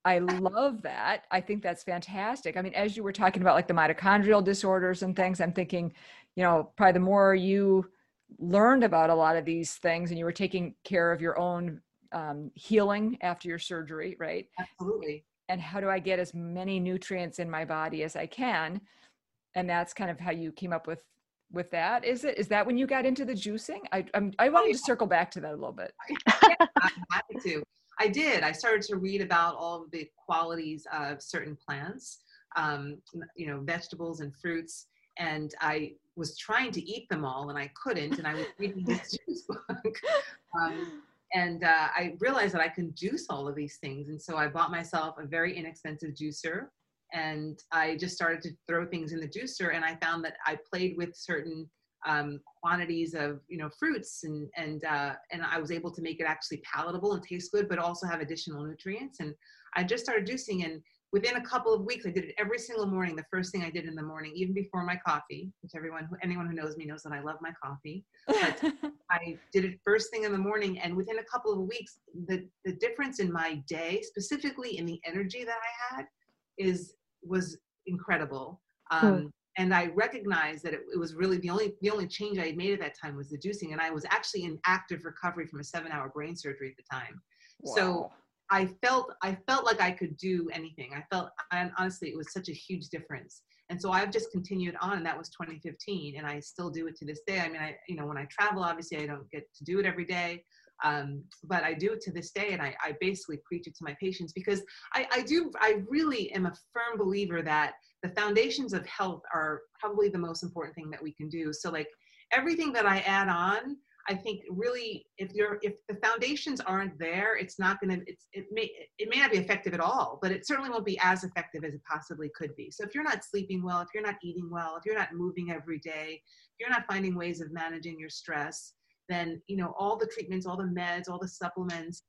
I i love that. I think that's fantastic. I mean as you were talking about like the mitochondrial disorders and things i'm thinking you know probably the more you learned about a lot of these things and you were taking care of your own um, healing after your surgery right? Absolutely. And how do I get as many nutrients in my body as I can? And that's kind of how you came up with with that. Is it? Is that when you got into the juicing? I I'm, i wanted to circle back to that a little bit. yeah, I'm happy to. I did. I started to read about all the qualities of certain plants, um, you know, vegetables and fruits, and I was trying to eat them all, and I couldn't. And I was reading this juice book. Um, and uh, I realized that I can juice all of these things. And so I bought myself a very inexpensive juicer and I just started to throw things in the juicer. And I found that I played with certain um, quantities of you know fruits and and uh, and I was able to make it actually palatable and taste good, but also have additional nutrients. And I just started juicing, and within a couple of weeks, I did it every single morning. The first thing I did in the morning, even before my coffee, which everyone, anyone who knows me knows that I love my coffee. But I did it first thing in the morning, and within a couple of weeks, the the difference in my day, specifically in the energy that I had, is was incredible. Hmm. Um, And I recognized that it, it, was really the only the only change I had made at that time was the juicing, and I was actually in active recovery from a seven hour brain surgery at the time. Wow. So I felt I felt like I could do anything. I felt and honestly it was such a huge difference. And so I've just continued on and that was 2015 and I still do it to this day. I mean I you know when I travel obviously I don't get to do it every day. Um, but I do it to this day and I, I basically preach it to my patients because I, I do I really am a firm believer that the foundations of health are probably the most important thing that we can do. So like everything that I add on I think really if you're if the foundations aren't there, it's not going to it's it may it may not be effective at all, but it certainly won't be as effective as it possibly could be. So if you're not sleeping well, if you're not eating well, if you're not moving every day, if you're not finding ways of managing your stress, then you know all the treatments, all the meds, all the supplements,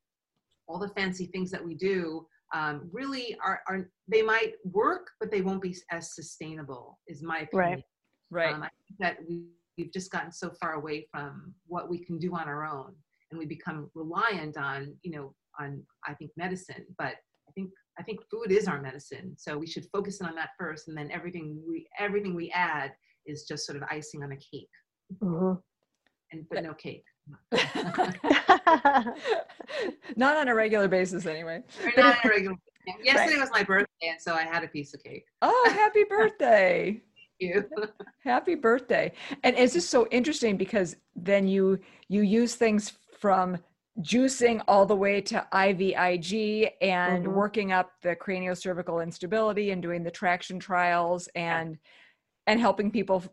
all the fancy things that we do um, really are are they might work, but they won't be as sustainable. Is my opinion. Right. Right. Um, I think that we we've just gotten so far away from what we can do on our own and we become reliant on you know on i think medicine but i think i think food is our medicine so we should focus on that first and then everything we everything we add is just sort of icing on a cake mm-hmm. And but no cake not on a regular basis anyway not on a regular yesterday right. was my birthday and so i had a piece of cake oh happy birthday Thank you. Happy birthday. And it's just so interesting because then you you use things from juicing all the way to IVIG and mm-hmm. working up the craniocervical instability and doing the traction trials and and helping people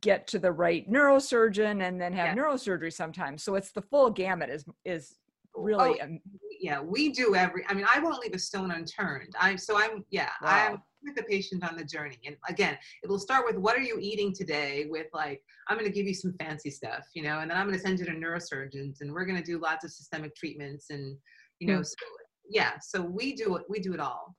get to the right neurosurgeon and then have yeah. neurosurgery sometimes. So it's the full gamut is is really oh, yeah we do every i mean i won't leave a stone unturned i'm so i'm yeah wow. i'm with the patient on the journey. And again, it'll start with what are you eating today with like, I'm going to give you some fancy stuff, you know, and then I'm going to send you to neurosurgeons and we're going to do lots of systemic treatments and, you know, mm. so, yeah, so we do it, we do it all.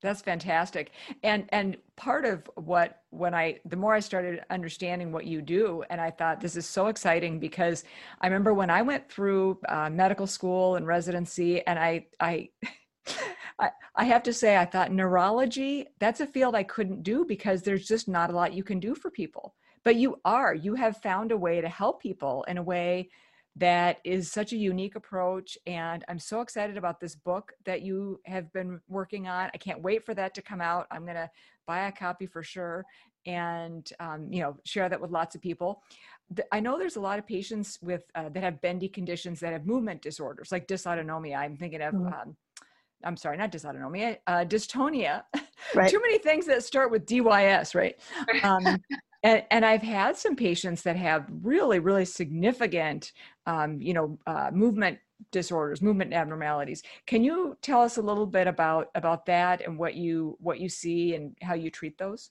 That's fantastic. And and part of what when I the more I started understanding what you do, and I thought this is so exciting because I remember when I went through uh, medical school and residency, and I I I, I have to say, I thought neurology, that's a field I couldn't do because there's just not a lot you can do for people. But you are, you have found a way to help people in a way that is such a unique approach. And I'm so excited about this book that you have been working on. I can't wait for that to come out. I'm going to buy a copy for sure and um, you know share that with lots of people i know there's a lot of patients with uh, that have bendy conditions that have movement disorders like dysautonomia i'm thinking of mm-hmm. um, I'm sorry, not dysautonomia, uh, dystonia. Right. Too many things that start with DYS, right? Um, and, and, I've had some patients that have really, really significant, um, you know, uh, movement disorders, movement abnormalities. Can you tell us a little bit about about that and what you what you see and how you treat those?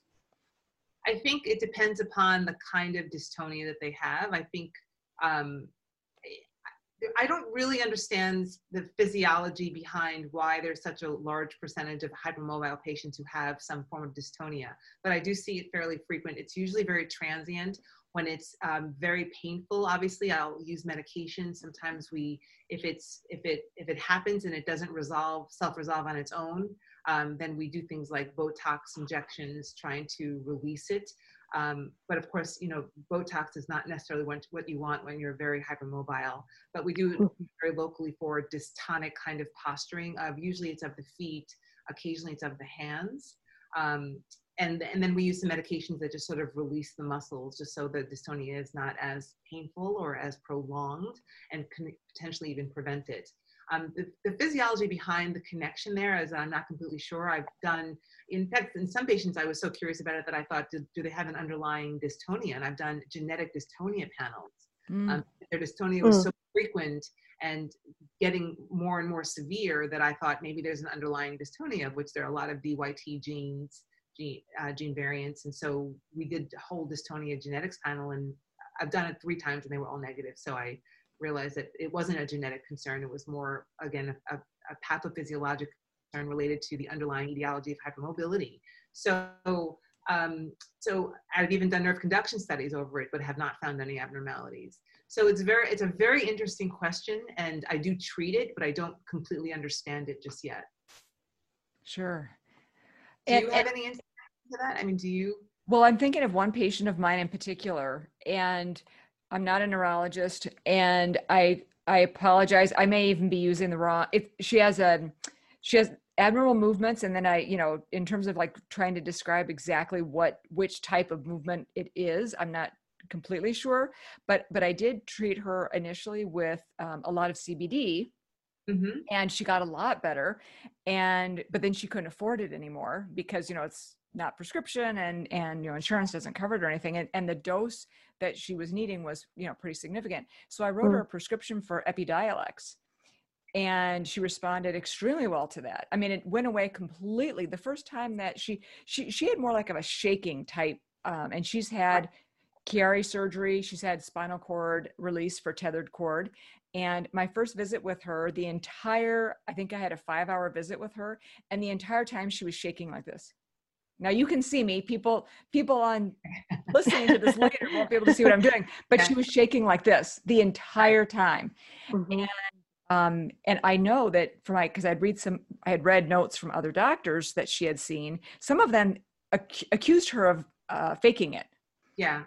I think it depends upon the kind of dystonia that they have. I think um, I don't really understand the physiology behind why there's such a large percentage of hypermobile patients who have some form of dystonia, but I do see it fairly frequent. It's usually very transient. When it's um, very painful, obviously, I'll use medication. Sometimes we, if it's if it if it happens and it doesn't resolve self-resolve on its own, um, then we do things like Botox injections, trying to release it. Um, but of course, you know, Botox is not necessarily what you want when you're very hypermobile. But we do hmm. very locally for dystonic kind of posturing. Of usually it's of the feet, occasionally it's of the hands. Um, and, and then we use some medications that just sort of release the muscles just so the dystonia is not as painful or as prolonged and can potentially even prevent it. Um, the, the, physiology behind the connection there is I'm not completely sure. I've done, in fact, in some patients, I was so curious about it that I thought, do, do they have an underlying dystonia? And I've done genetic dystonia panels. Mm. Um, their dystonia was mm. so frequent and getting more and more severe that I thought maybe there's an underlying dystonia, of which there are a lot of DYT genes, gene, uh, gene variants. And so we did a whole dystonia genetics panel, and I've done it three times and they were all negative. So I realized that it wasn't a genetic concern. It was more, again, a, a pathophysiologic concern related to the underlying etiology of hypermobility. So, um, so I've even done nerve conduction studies over it, but have not found any abnormalities. So it's very, it's a very interesting question, and I do treat it, but I don't completely understand it just yet. Sure. Do and, you have and, any insight into that? I mean, do you? Well, I'm thinking of one patient of mine in particular, and I'm not a neurologist, and I I apologize. I may even be using the wrong. If she has a she has abnormal movements, and then I you know in terms of like trying to describe exactly what which type of movement it is, I'm not completely sure. But but I did treat her initially with um, a lot of CBD. Mm-hmm. And she got a lot better, and but then she couldn't afford it anymore because you know it's not prescription and and you know insurance doesn't cover it or anything and, and the dose that she was needing was you know pretty significant. So i wrote mm. her a prescription for epidiolex and she responded extremely well to that. I mean it went away completely. The first time that she she she had more like of a shaking type um, and she's had Chiari surgery she's had spinal cord release for tethered cord and my first visit with her the entire i think i had a five hour visit with her and the entire time she was shaking like this Now you can see me. People, people on listening to this later won't be able to see what I'm doing. But she was shaking like this the entire time, mm-hmm. and um, and I know that for my because I'd read some, I had read notes from other doctors that she had seen. Some of them ac- accused her of uh, faking it. Yeah.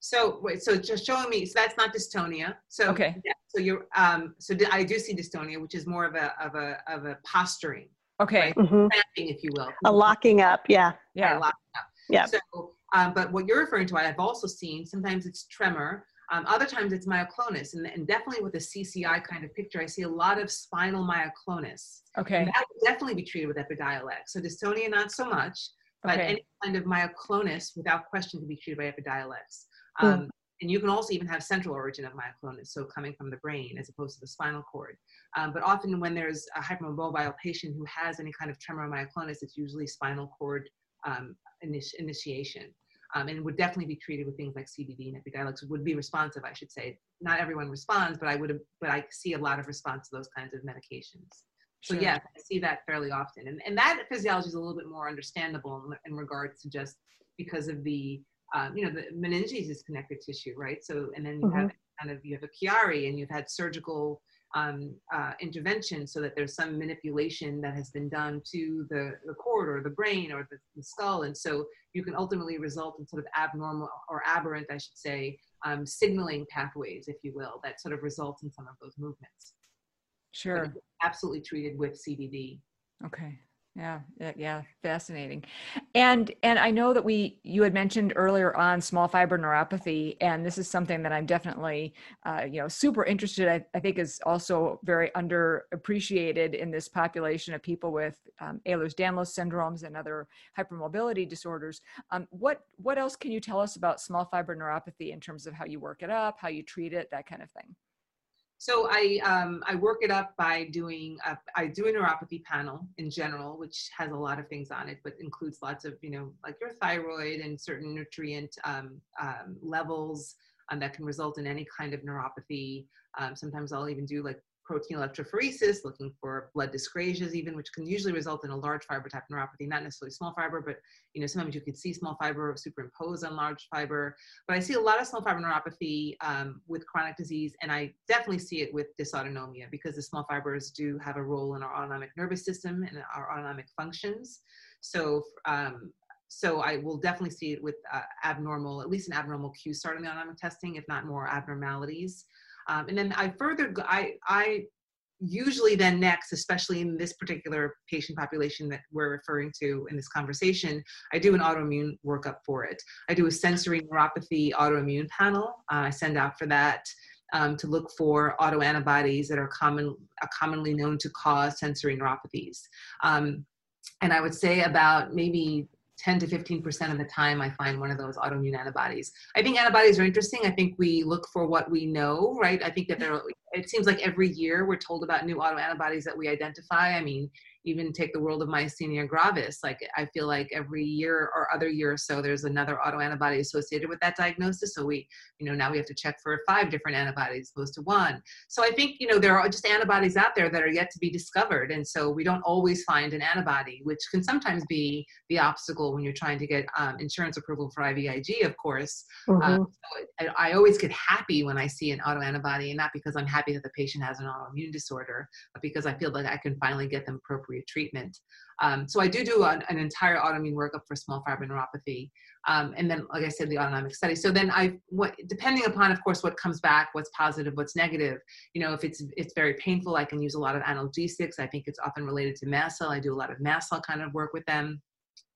So wait, so just showing me. So that's not dystonia. So okay. Yeah, so you're um. So I do see dystonia, which is more of a of a of a posturing. Okay. Right? Mm-hmm. Cramping, if you will. A locking up. Yeah. Yeah. Right, locking up. Yeah. So, um, but what you're referring to, I've also seen. Sometimes it's tremor. Um, other times it's myoclonus, and, and, definitely with a CCI kind of picture, I see a lot of spinal myoclonus. Okay. And that would definitely be treated with Epidiolex. So dystonia, not so much, but okay. any kind of myoclonus, without question, can be treated by Epidiolex. Hmm. Um, And you can also even have central origin of myoclonus, so coming from the brain as opposed to the spinal cord. Um, but often when there's a hypermobile patient who has any kind of tremor or myoclonus, it's usually spinal cord um, initi- initiation. Um, and would definitely be treated with things like CBD and Epidiolex would be responsive, I should say. Not everyone responds, but I would, but I see a lot of response to those kinds of medications. Sure. So yeah, I see that fairly often, and and that physiology is a little bit more understandable in, in regards to just because of the um, you know, the meninges is connective tissue, right? So, and then you mm-hmm. have kind of, you have a Chiari and you've had surgical um, uh, intervention so that there's some manipulation that has been done to the, the cord or the brain or the, the skull. And so you can ultimately result in sort of abnormal or aberrant, I should say, um, signaling pathways, if you will, that sort of results in some of those movements. Sure. Absolutely treated with CBD. Okay yeah yeah fascinating. And and i know that we you had mentioned earlier on small fiber neuropathy and this is something that i'm definitely uh, you know super interested I, I, think is also very underappreciated in this population of people with um, ehlers-danlos syndromes and other hypermobility disorders. Um, what what else can you tell us about small fiber neuropathy in terms of how you work it up how you treat it that kind of thing so I um, I work it up by doing a, I do a neuropathy panel in general, which has a lot of things on it, but includes lots of you know like your thyroid and certain nutrient um, um, levels um, that can result in any kind of neuropathy. Um, sometimes I'll even do like protein electrophoresis, looking for blood dyscrasias even, which can usually result in a large fiber type neuropathy, not necessarily small fiber, but you know, sometimes you can see small fiber superimposed on large fiber. But I see a lot of small fiber neuropathy um, with chronic disease, and I definitely see it with dysautonomia because the small fibers do have a role in our autonomic nervous system and our autonomic functions. So um, so I will definitely see it with uh, abnormal, at least an abnormal QSART in the autonomic testing, if not more abnormalities. Um, and then I further, I, I usually then next, especially in this particular patient population that we're referring to in this conversation, I do an autoimmune workup for it. I do a sensory neuropathy autoimmune panel. Uh, I send out for that. Um, to look for autoantibodies that are common, uh, commonly known to cause sensory neuropathies. Um, and I would say about maybe 10 to 15% of the time I find one of those autoimmune antibodies. I think antibodies are interesting. I think we look for what we know, right? I think that there, it seems like every year we're told about new autoantibodies that we identify. I mean, even take the world of myasthenia gravis. Like I feel like every year or other year or so, there's another autoantibody associated with that diagnosis. So we, you know, now we have to check for five different antibodies opposed to one. So I think, you know, there are just antibodies out there that are yet to be discovered. And so we don't always find an antibody, which can sometimes be the obstacle when you're trying to get um, insurance approval for IVIG, of course. Um, mm-hmm. Um, so I, I always get happy when I see an autoantibody and not because I'm happy that the patient has an autoimmune disorder, because I feel like I can finally get them appropriate appropriate treatment. Um, so I do do an, an, entire autoimmune workup for small fiber neuropathy, um, and then, like I said, the autonomic study. So then I, what, depending upon, of course, what comes back, what's positive, what's negative. You know, if it's it's very painful, I can use a lot of analgesics. I think it's often related to mast cell. I do a lot of mast cell kind of work with them.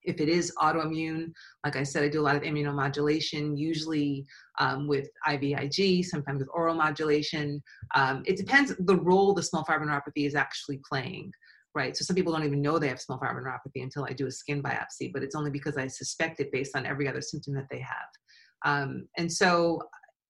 If it is autoimmune, like I said, I do a lot of immunomodulation, usually um, with IVIG, sometimes with oral modulation. Um, it depends the role the small fiber neuropathy is actually playing right? So some people don't even know they have small fiber neuropathy until I do a skin biopsy, but it's only because I suspect it based on every other symptom that they have. Um, and so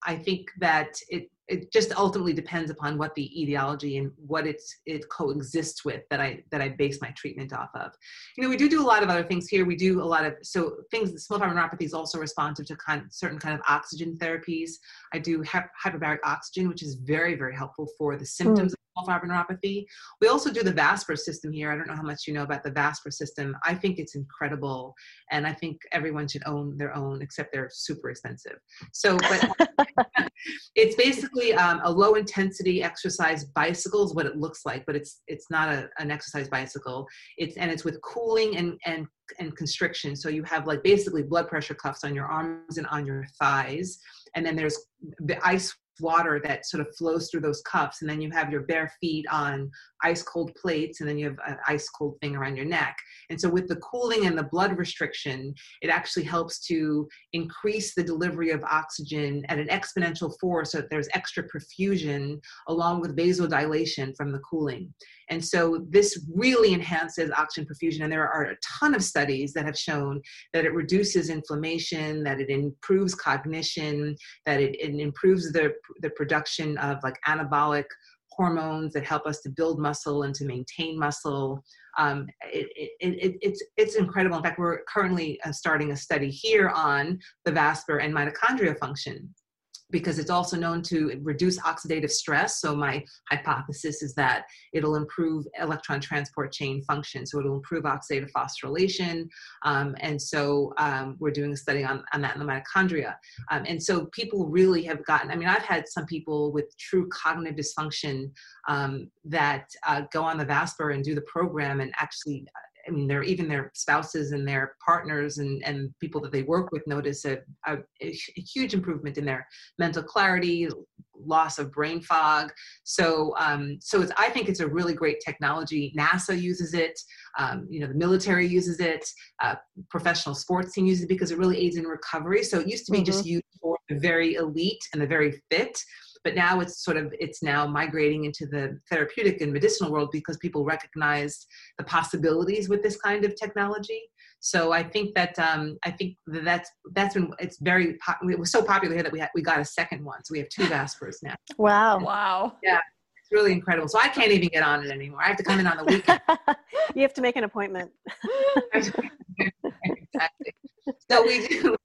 I think that it it just ultimately depends upon what the etiology and what it's it coexists with that I that I base my treatment off of. You know, we do do a lot of other things here. We do a lot of so things. Small fiber neuropathy is also responsive to certain kind of oxygen therapies. I do hyperbaric oxygen, which is very very helpful for the symptoms mm. Fiber neuropathy. We also do the Vasper system here. I don't know how much you know about the Vasper system. I think it's incredible, and I think everyone should own their own, except they're super expensive. So, but it's basically um, a low intensity exercise bicycle is what it looks like, but it's it's not a, an exercise bicycle. It's and it's with cooling and and and constriction. So you have like basically blood pressure cuffs on your arms and on your thighs, and then there's the ice water that sort of flows through those cups and then you have your bare feet on ice cold plates and then you have an ice cold thing around your neck. And so with the cooling and the blood restriction it actually helps to increase the delivery of oxygen at an exponential force so that there's extra perfusion along with vasodilation from the cooling. And so this really enhances oxygen perfusion and there are a ton of studies that have shown that it reduces inflammation that it improves cognition that it, it improves the the production of like anabolic hormones that help us to build muscle and to maintain muscle. Um, it, it, it, it's, it's incredible. In fact, we're currently uh, starting a study here on the Vasper and mitochondria function because it's also known to reduce oxidative stress. So my hypothesis is that it'll improve electron transport chain function. So it'll improve oxidative phosphorylation. Um, and so um, we're doing a study on, on that in the mitochondria. Um, and so people really have gotten, I mean, I've had some people with true cognitive dysfunction um, that uh, go on the Vasper and do the program and actually I mean, their even their spouses and their partners and, and people that they work with notice a, a, a, huge improvement in their mental clarity, loss of brain fog. So, um, so it's, I think it's a really great technology. NASA uses it. Um, you know, the military uses it. Uh, professional sports team uses it because it really aids in recovery. So it used to be mm-hmm. just used for the very elite and the very fit but now it's sort of it's now migrating into the therapeutic and medicinal world because people recognize the possibilities with this kind of technology. So i think that um, i think that that's that's been it's very it was so popular here that we had we got a second one. So we have two Vaspers now. Wow. Wow. Yeah it's really incredible. So i can't even get on it anymore. I have to come in on the weekend. You have to make an appointment. Exactly. So we do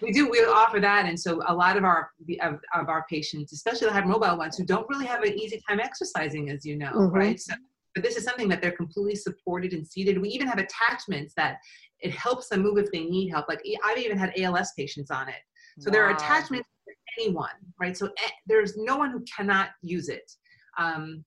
we do we offer that and so a lot of our of, of our patients especially the hypermobile ones who don't really have an easy time exercising as you know mm-hmm. right? So but this is something that they're completely supported and seated. We even have attachments that it helps them move if they need help like i've even had als patients on it. So wow. there are attachments for anyone right? So eh, there's no one who cannot use it. Um,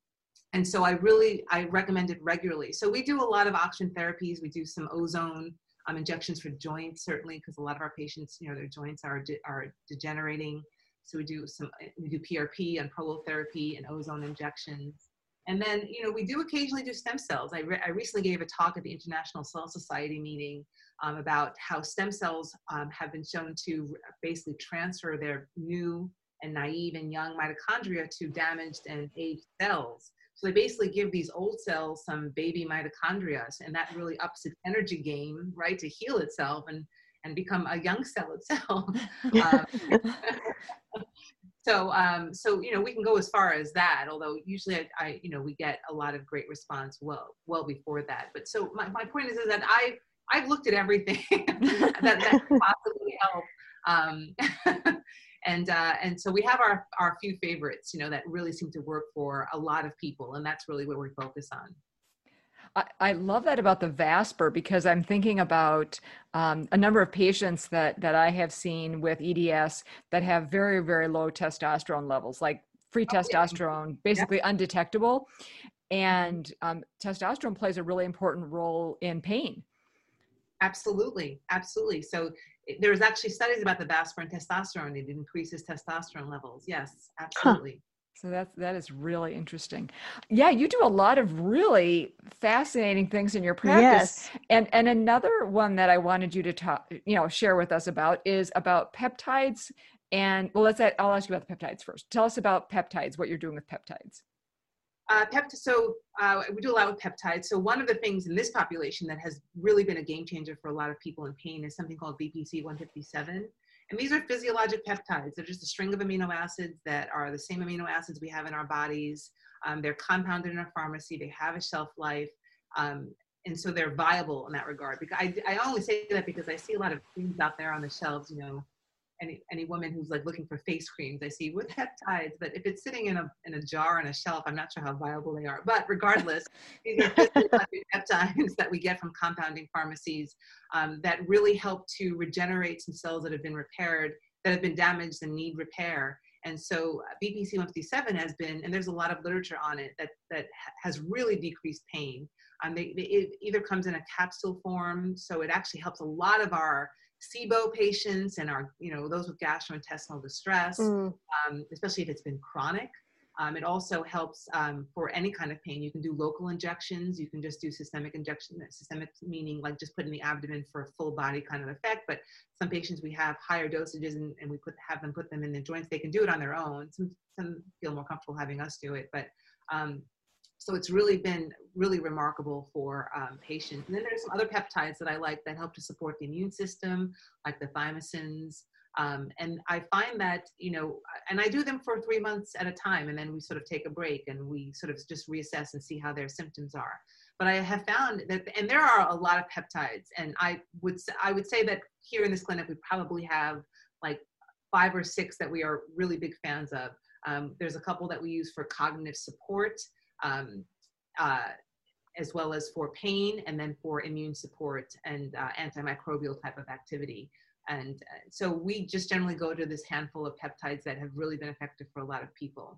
and so i really i recommend it regularly. So we do a lot of oxygen therapies. We do some ozone um, injections for joints, certainly, because a lot of our patients, you know, their joints are, de- are degenerating. So we do some, we do PRP and prolotherapy and ozone injections. And then, you know, we do occasionally do stem cells. I, re- I recently gave a talk at the International Cell Society meeting um, about how stem cells um, have been shown to basically transfer their new and naive and young mitochondria to damaged and aged cells. So they basically give these old cells some baby mitochondria, and that really ups its energy game, right, to heal itself and and become a young cell itself. um, so um, so you know we can go as far as that. Although usually I, I, you know we get a lot of great response well well before that. But so my, my point is, is that I I've looked at everything that that possibly help. Um, and uh, and so we have our our few favorites you know that really seem to work for a lot of people and that's really what we focus on I, I love that about the Vasper because I'm thinking about um, a number of patients that that I have seen with EDS that have very very low testosterone levels, like free oh, testosterone, yeah. basically yeah. undetectable, and um, testosterone plays a really important role in pain. Absolutely, absolutely. So there's actually studies about the Vasper and testosterone. It increases testosterone levels. Yes, absolutely. Huh. So that's that is really interesting. Yeah, you do a lot of really fascinating things in your practice. Yes. And and another one that I wanted you to talk, you know, share with us about is about peptides. And well, let's I'll ask you about the peptides first. Tell us about peptides. What you're doing with peptides. Uh, pept- so uh, we do a lot with peptides. So one of the things in this population that has really been a game changer for a lot of people in pain is something called BPC 157. And these are physiologic peptides. They're just a string of amino acids that are the same amino acids we have in our bodies. Um, they're compounded in a pharmacy. They have a shelf life. Um, and so they're viable in that regard. Because I, I only say that because I see a lot of things out there on the shelves, you know, any any woman who's like looking for face creams, I see with peptides. But if it's sitting in a in a jar on a shelf, I'm not sure how viable they are. But regardless, these are peptides that we get from compounding pharmacies um, that really help to regenerate some cells that have been repaired, that have been damaged and need repair. And so uh, BPC 157 has been, and there's a lot of literature on it that that has really decreased pain. Um, they, they, it either comes in a capsule form, so it actually helps a lot of our SIBO patients and our, you know, those with gastrointestinal distress, mm. um, especially if it's been chronic. Um, it also helps um, for any kind of pain. You can do local injections. You can just do systemic injection. Systemic meaning like just put in the abdomen for a full body kind of effect. But some patients we have higher dosages and, and we put have them put them in the joints. They can do it on their own. Some some feel more comfortable having us do it. But um, so it's really been really remarkable for um, patients. And then there's some other peptides that I like that help to support the immune system, like the thymosins. Um, and I find that, you know, and I do them for three months at a time, and then we sort of take a break and we sort of just reassess and see how their symptoms are. But I have found that, and there are a lot of peptides, and I would I would say that here in this clinic we probably have like five or six that we are really big fans of. Um, there's a couple that we use for cognitive support um, uh, as well as for pain and then for immune support and uh, antimicrobial type of activity. And uh, so we just generally go to this handful of peptides that have really been effective for a lot of people.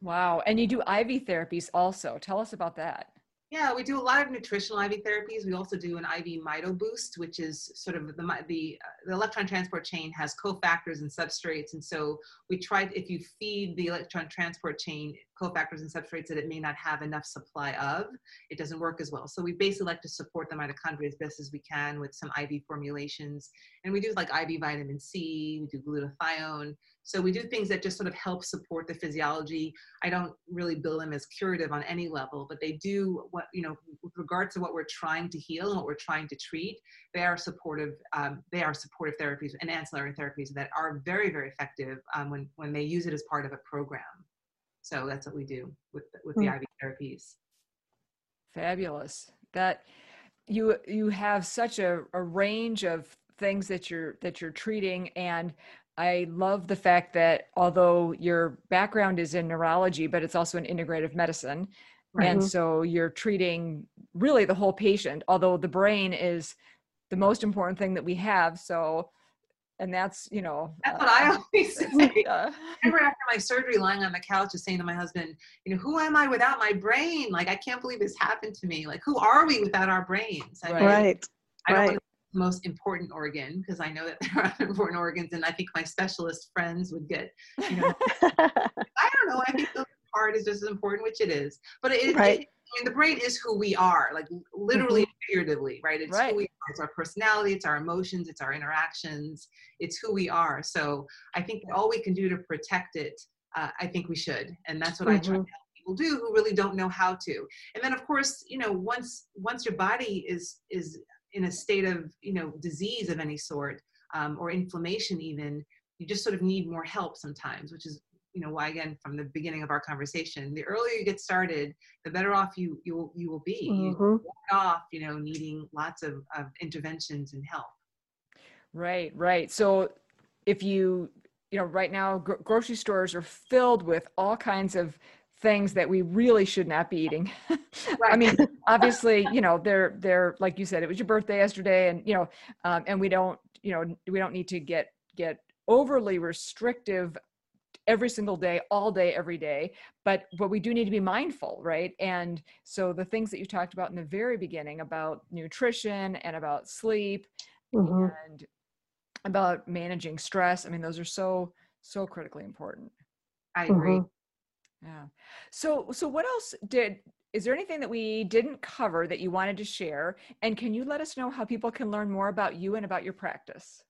Wow. And you do IV therapies also. Tell us about that. Yeah, we do a lot of nutritional IV therapies. We also do an IV MitoBoost, which is sort of the the, uh, the electron transport chain has cofactors and substrates, and so we try if you feed the electron transport chain cofactors and substrates that it may not have enough supply of, it doesn't work as well. So we basically like to support the mitochondria as best as we can with some IV formulations. And we do like IV vitamin C, we do glutathione. So we do things that just sort of help support the physiology. I don't really bill them as curative on any level, but they do what, you know, with regards to what we're trying to heal and what we're trying to treat, they are supportive, um, they are supportive therapies and ancillary therapies that are very, very effective um, when, when they use it as part of a program. So that's what we do with with the mm. IV therapies. Fabulous. That you you have such a, a range of things that you're that you're treating and I love the fact that although your background is in neurology, but it's also in integrative medicine. Right. And so you're treating really the whole patient, although the brain is the most important thing that we have. So and that's you know that's uh, what i always say uh, remember after my surgery lying on the couch just saying to my husband you know who am i without my brain like i can't believe this happened to me like who are we without our brains I mean, right i don't right. Most important organ because i know that there are important organs and i think my specialist friends would get you know i don't know i think the heart is just as important which it is but it, right. it I mean, the brain is who we are, like literally mm-hmm. figuratively, right? It's right. who we are. It's our personality, it's our emotions, it's our interactions, it's who we are. So I think all we can do to protect it, uh, I think we should, and that's what mm-hmm. I try to mm-hmm. help people do who really don't know how to. And then, of course, you know, once once your body is is in a state of you know disease of any sort um, or inflammation, even you just sort of need more help sometimes, which is you know why again from the beginning of our conversation the earlier you get started the better off you you will, you will be. Mm-hmm. you off you know needing lots of, of interventions and help. Right right. So if you you know right now gro- grocery stores are filled with all kinds of things that we really should not be eating right. i mean obviously you know they're they're like you said it was your birthday yesterday and you know um, and we don't you know we don't need to get get overly restrictive every single day all day every day but but we do need to be mindful right and so the things that you talked about in the very beginning about nutrition and about sleep mm-hmm. and about managing stress i mean those are so so critically important i agree mm-hmm. Yeah so so what else did is there anything that we didn't cover that you wanted to share and can you let us know how people can learn more about you and about your practice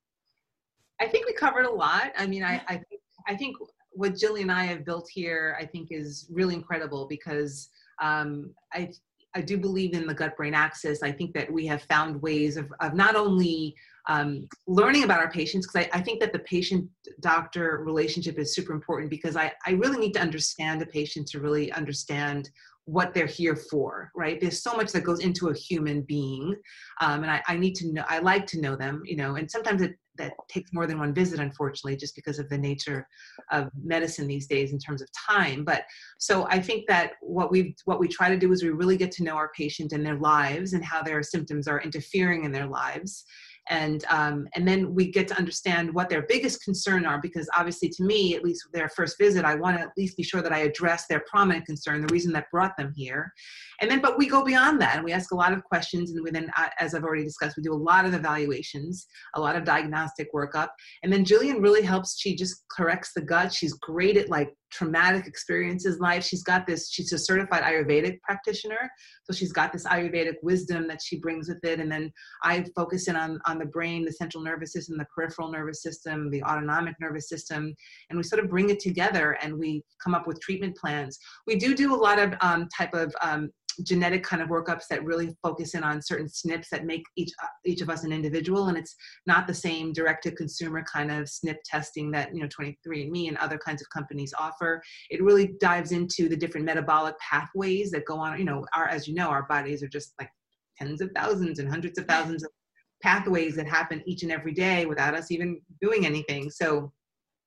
I think we covered a lot. I mean, I, I think I think what Jillian and I have built here, I think, is really incredible because um, I I do believe in the gut brain axis. I think that we have found ways of, of not only um, learning about our patients, because I, I, think that the patient doctor relationship is super important because I, I really need to understand the patient to really understand what they're here for, right? There's so much that goes into a human being, um, and I, I, need to know. I like to know them, you know. And sometimes it that takes more than one visit, unfortunately, just because of the nature of medicine these days in terms of time. But so I think that what we what we try to do is we really get to know our patient and their lives and how their symptoms are interfering in their lives and um, and then we get to understand what their biggest concern are because obviously to me at least their first visit i want to at least be sure that i address their prominent concern the reason that brought them here. And then but we go beyond that and we ask a lot of questions and we then uh, as i've already discussed we do a lot of evaluations a lot of diagnostic workup and then jillian really helps she just corrects the gut she's great at like traumatic experiences in life. She's got this, she's a certified Ayurvedic practitioner. So she's got this Ayurvedic wisdom that she brings with it. And then I focus in on, on the brain, the central nervous system, the peripheral nervous system, the autonomic nervous system. And we sort of bring it together and we come up with treatment plans. We do do a lot of um, type of um, genetic kind of workups that really focus in on certain SNPs that make each uh, each of us an individual, and it's not the same direct to consumer kind of SNP testing that you know 23andMe and other kinds of companies offer. It really dives into the different metabolic pathways that go on. You know, our as you know, our bodies are just like tens of thousands and hundreds of thousands of pathways that happen each and every day without us even doing anything. So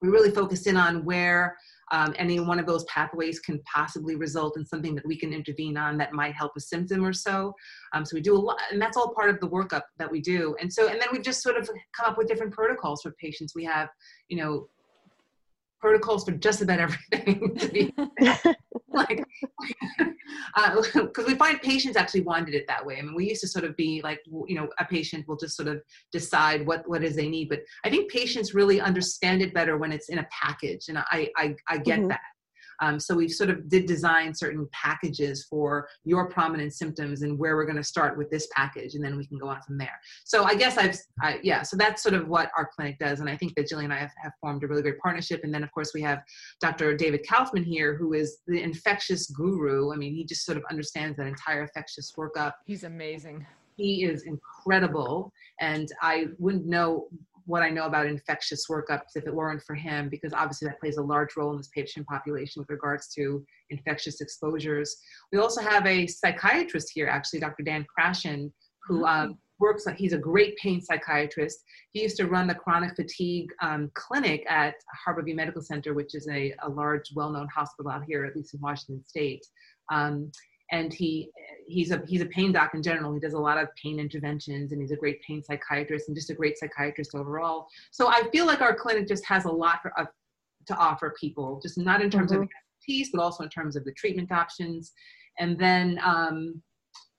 we really focus in on where um, any one of those pathways can possibly result in something that we can intervene on that might help a symptom or so. Um, so we do a lot, and that's all part of the workup that we do. And so, and then we just sort of come up with different protocols for patients. We have, you know, protocols for just about everything. like, because uh, we find patients actually wanted it that way. I mean, we used to sort of be like, you know, a patient will just sort of decide what what is they need, but I think patients really understand it better when it's in a package, and I I, I get mm-hmm. that. Um, so we sort of did design certain packages for your prominent symptoms and where we're going to start with this package, and then we can go on from there. So I guess I've, I, yeah, so that's sort of what our clinic does. And I think that Jillian and I have, have formed a really great partnership. And then, of course, we have Dr. David Kaufman here, who is the infectious guru. I mean, he just sort of understands that entire infectious workup. He's amazing he is incredible and i wouldn't know what I know about infectious workups if it weren't for him, because obviously that plays a large role in this patient population with regards to infectious exposures. We also have a psychiatrist here, actually, Dr. Dan Krashen, who mm-hmm. um, works, he's a great pain psychiatrist. He used to run the chronic fatigue um, clinic at Harborview Medical Center, which is a, a large, well known hospital out here, at least in Washington State. Um, and he he's a he's a pain doc in general. He does a lot of pain interventions, and he's a great pain psychiatrist and just a great psychiatrist overall. So I feel like our clinic just has a lot for, uh, to offer people, just not in terms mm-hmm. of expertise, but also in terms of the treatment options. And then, um,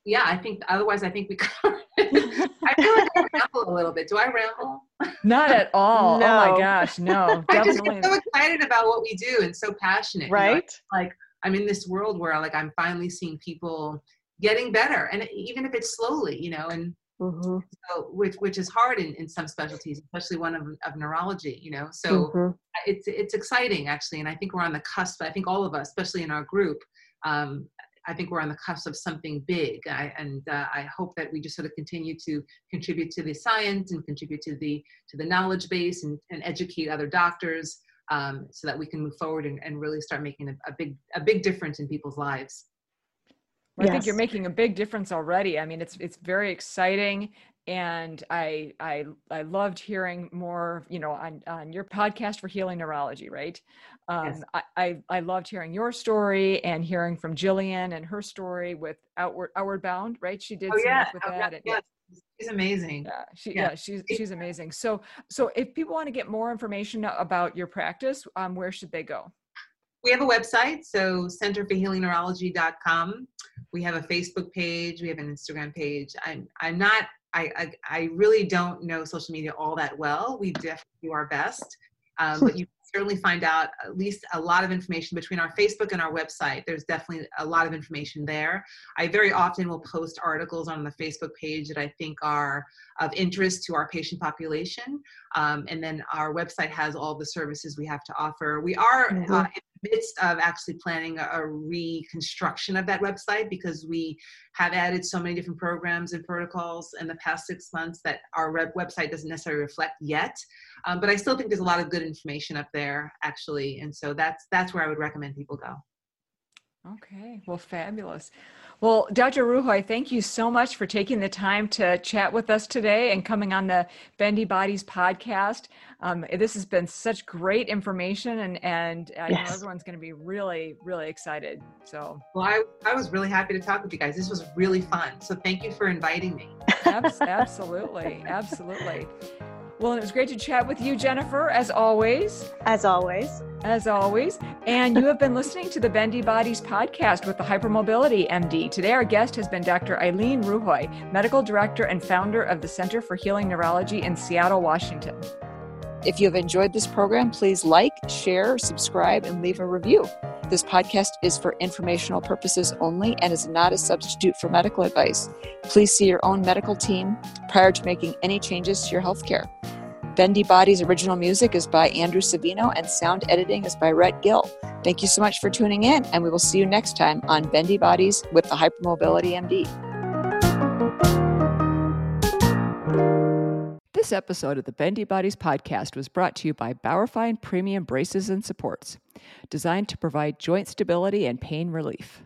yeah, I think otherwise, I think we covered. I feel like I ramble a little bit. Do I ramble? Not at all. No. Oh my gosh, no. I just get so excited about what we do and so passionate. Right. You know? Like I'm in this world where like I'm finally seeing people getting better, and even if it's slowly, you know, and mm-hmm. so which which is hard in, in some specialties, especially one of, of neurology, you know. So mm-hmm. it's it's exciting actually, and I think we're on the cusp. I think all of us, especially in our group, um, I think we're on the cusp of something big, I, and uh, I hope that we just sort of continue to contribute to the science and contribute to the to the knowledge base and, and educate other doctors um, so that we can move forward and, and really start making a, a, big a big difference in people's lives. Well, yes. I think you're making a big difference already. I mean, it's it's very exciting, and I I I loved hearing more. You know, on on your podcast for healing neurology, right? Um, yes. I, I I loved hearing your story and hearing from Jillian and her story with Outward Outward Bound, right? She did oh, yeah. with oh, that. Yeah. And, she's amazing. Yeah, she, yeah. yeah. she's she's amazing. So so if people want to get more information about your practice, um, where should they go? We have a website, so centerforhealingneurology.com. We have a Facebook page. We have an Instagram page. I'm I'm not. I, I, I really don't know social media all that well. We definitely do our best, um, but you certainly find out at least a lot of information between our Facebook and our website. There's definitely a lot of information there. I very often will post articles on the Facebook page that I think are of interest to our patient population. Um, and then our website has all the services we have to offer. We are mm-hmm. uh, midst of actually planning a, a, reconstruction of that website because we have added so many different programs and protocols in the past six months that our website doesn't necessarily reflect yet. Um, but I still think there's a lot of good information up there actually, and so that's that's where I would recommend people go. Okay, well, fabulous. Well, Dr. Ruhoy, thank you so much for taking the time to chat with us today and coming on the Bendy Bodies podcast. Um, this has been such great information, and and I yes. know everyone's going to be really, really excited. So, well, I, I was really happy to talk with you guys. This was really fun. So, thank you for inviting me. absolutely, absolutely. Well, it was great to chat with you, Jennifer, as always. As always. As always. And you have been listening to the Bendy Bodies podcast with the Hypermobility MD. Today, our guest has been Dr. Ilene Ruhoy, Medical Director and founder of the Center for Healing Neurology in Seattle, Washington. If you have enjoyed this program, please like, share, subscribe, and leave a review. This podcast is for informational purposes only and is not a substitute for medical advice. Please see your own medical team prior to making any changes to your health care. Bendy Body's original music is by Andrew Savino and sound editing is by Rhett Gill. Thank you so much for tuning in, and we will see you next time on Bendy Bodies with the Hypermobility MD. This episode of the Bendy Bodies podcast was brought to you by Bauerfeind Premium Braces and Supports, designed to provide joint stability and pain relief.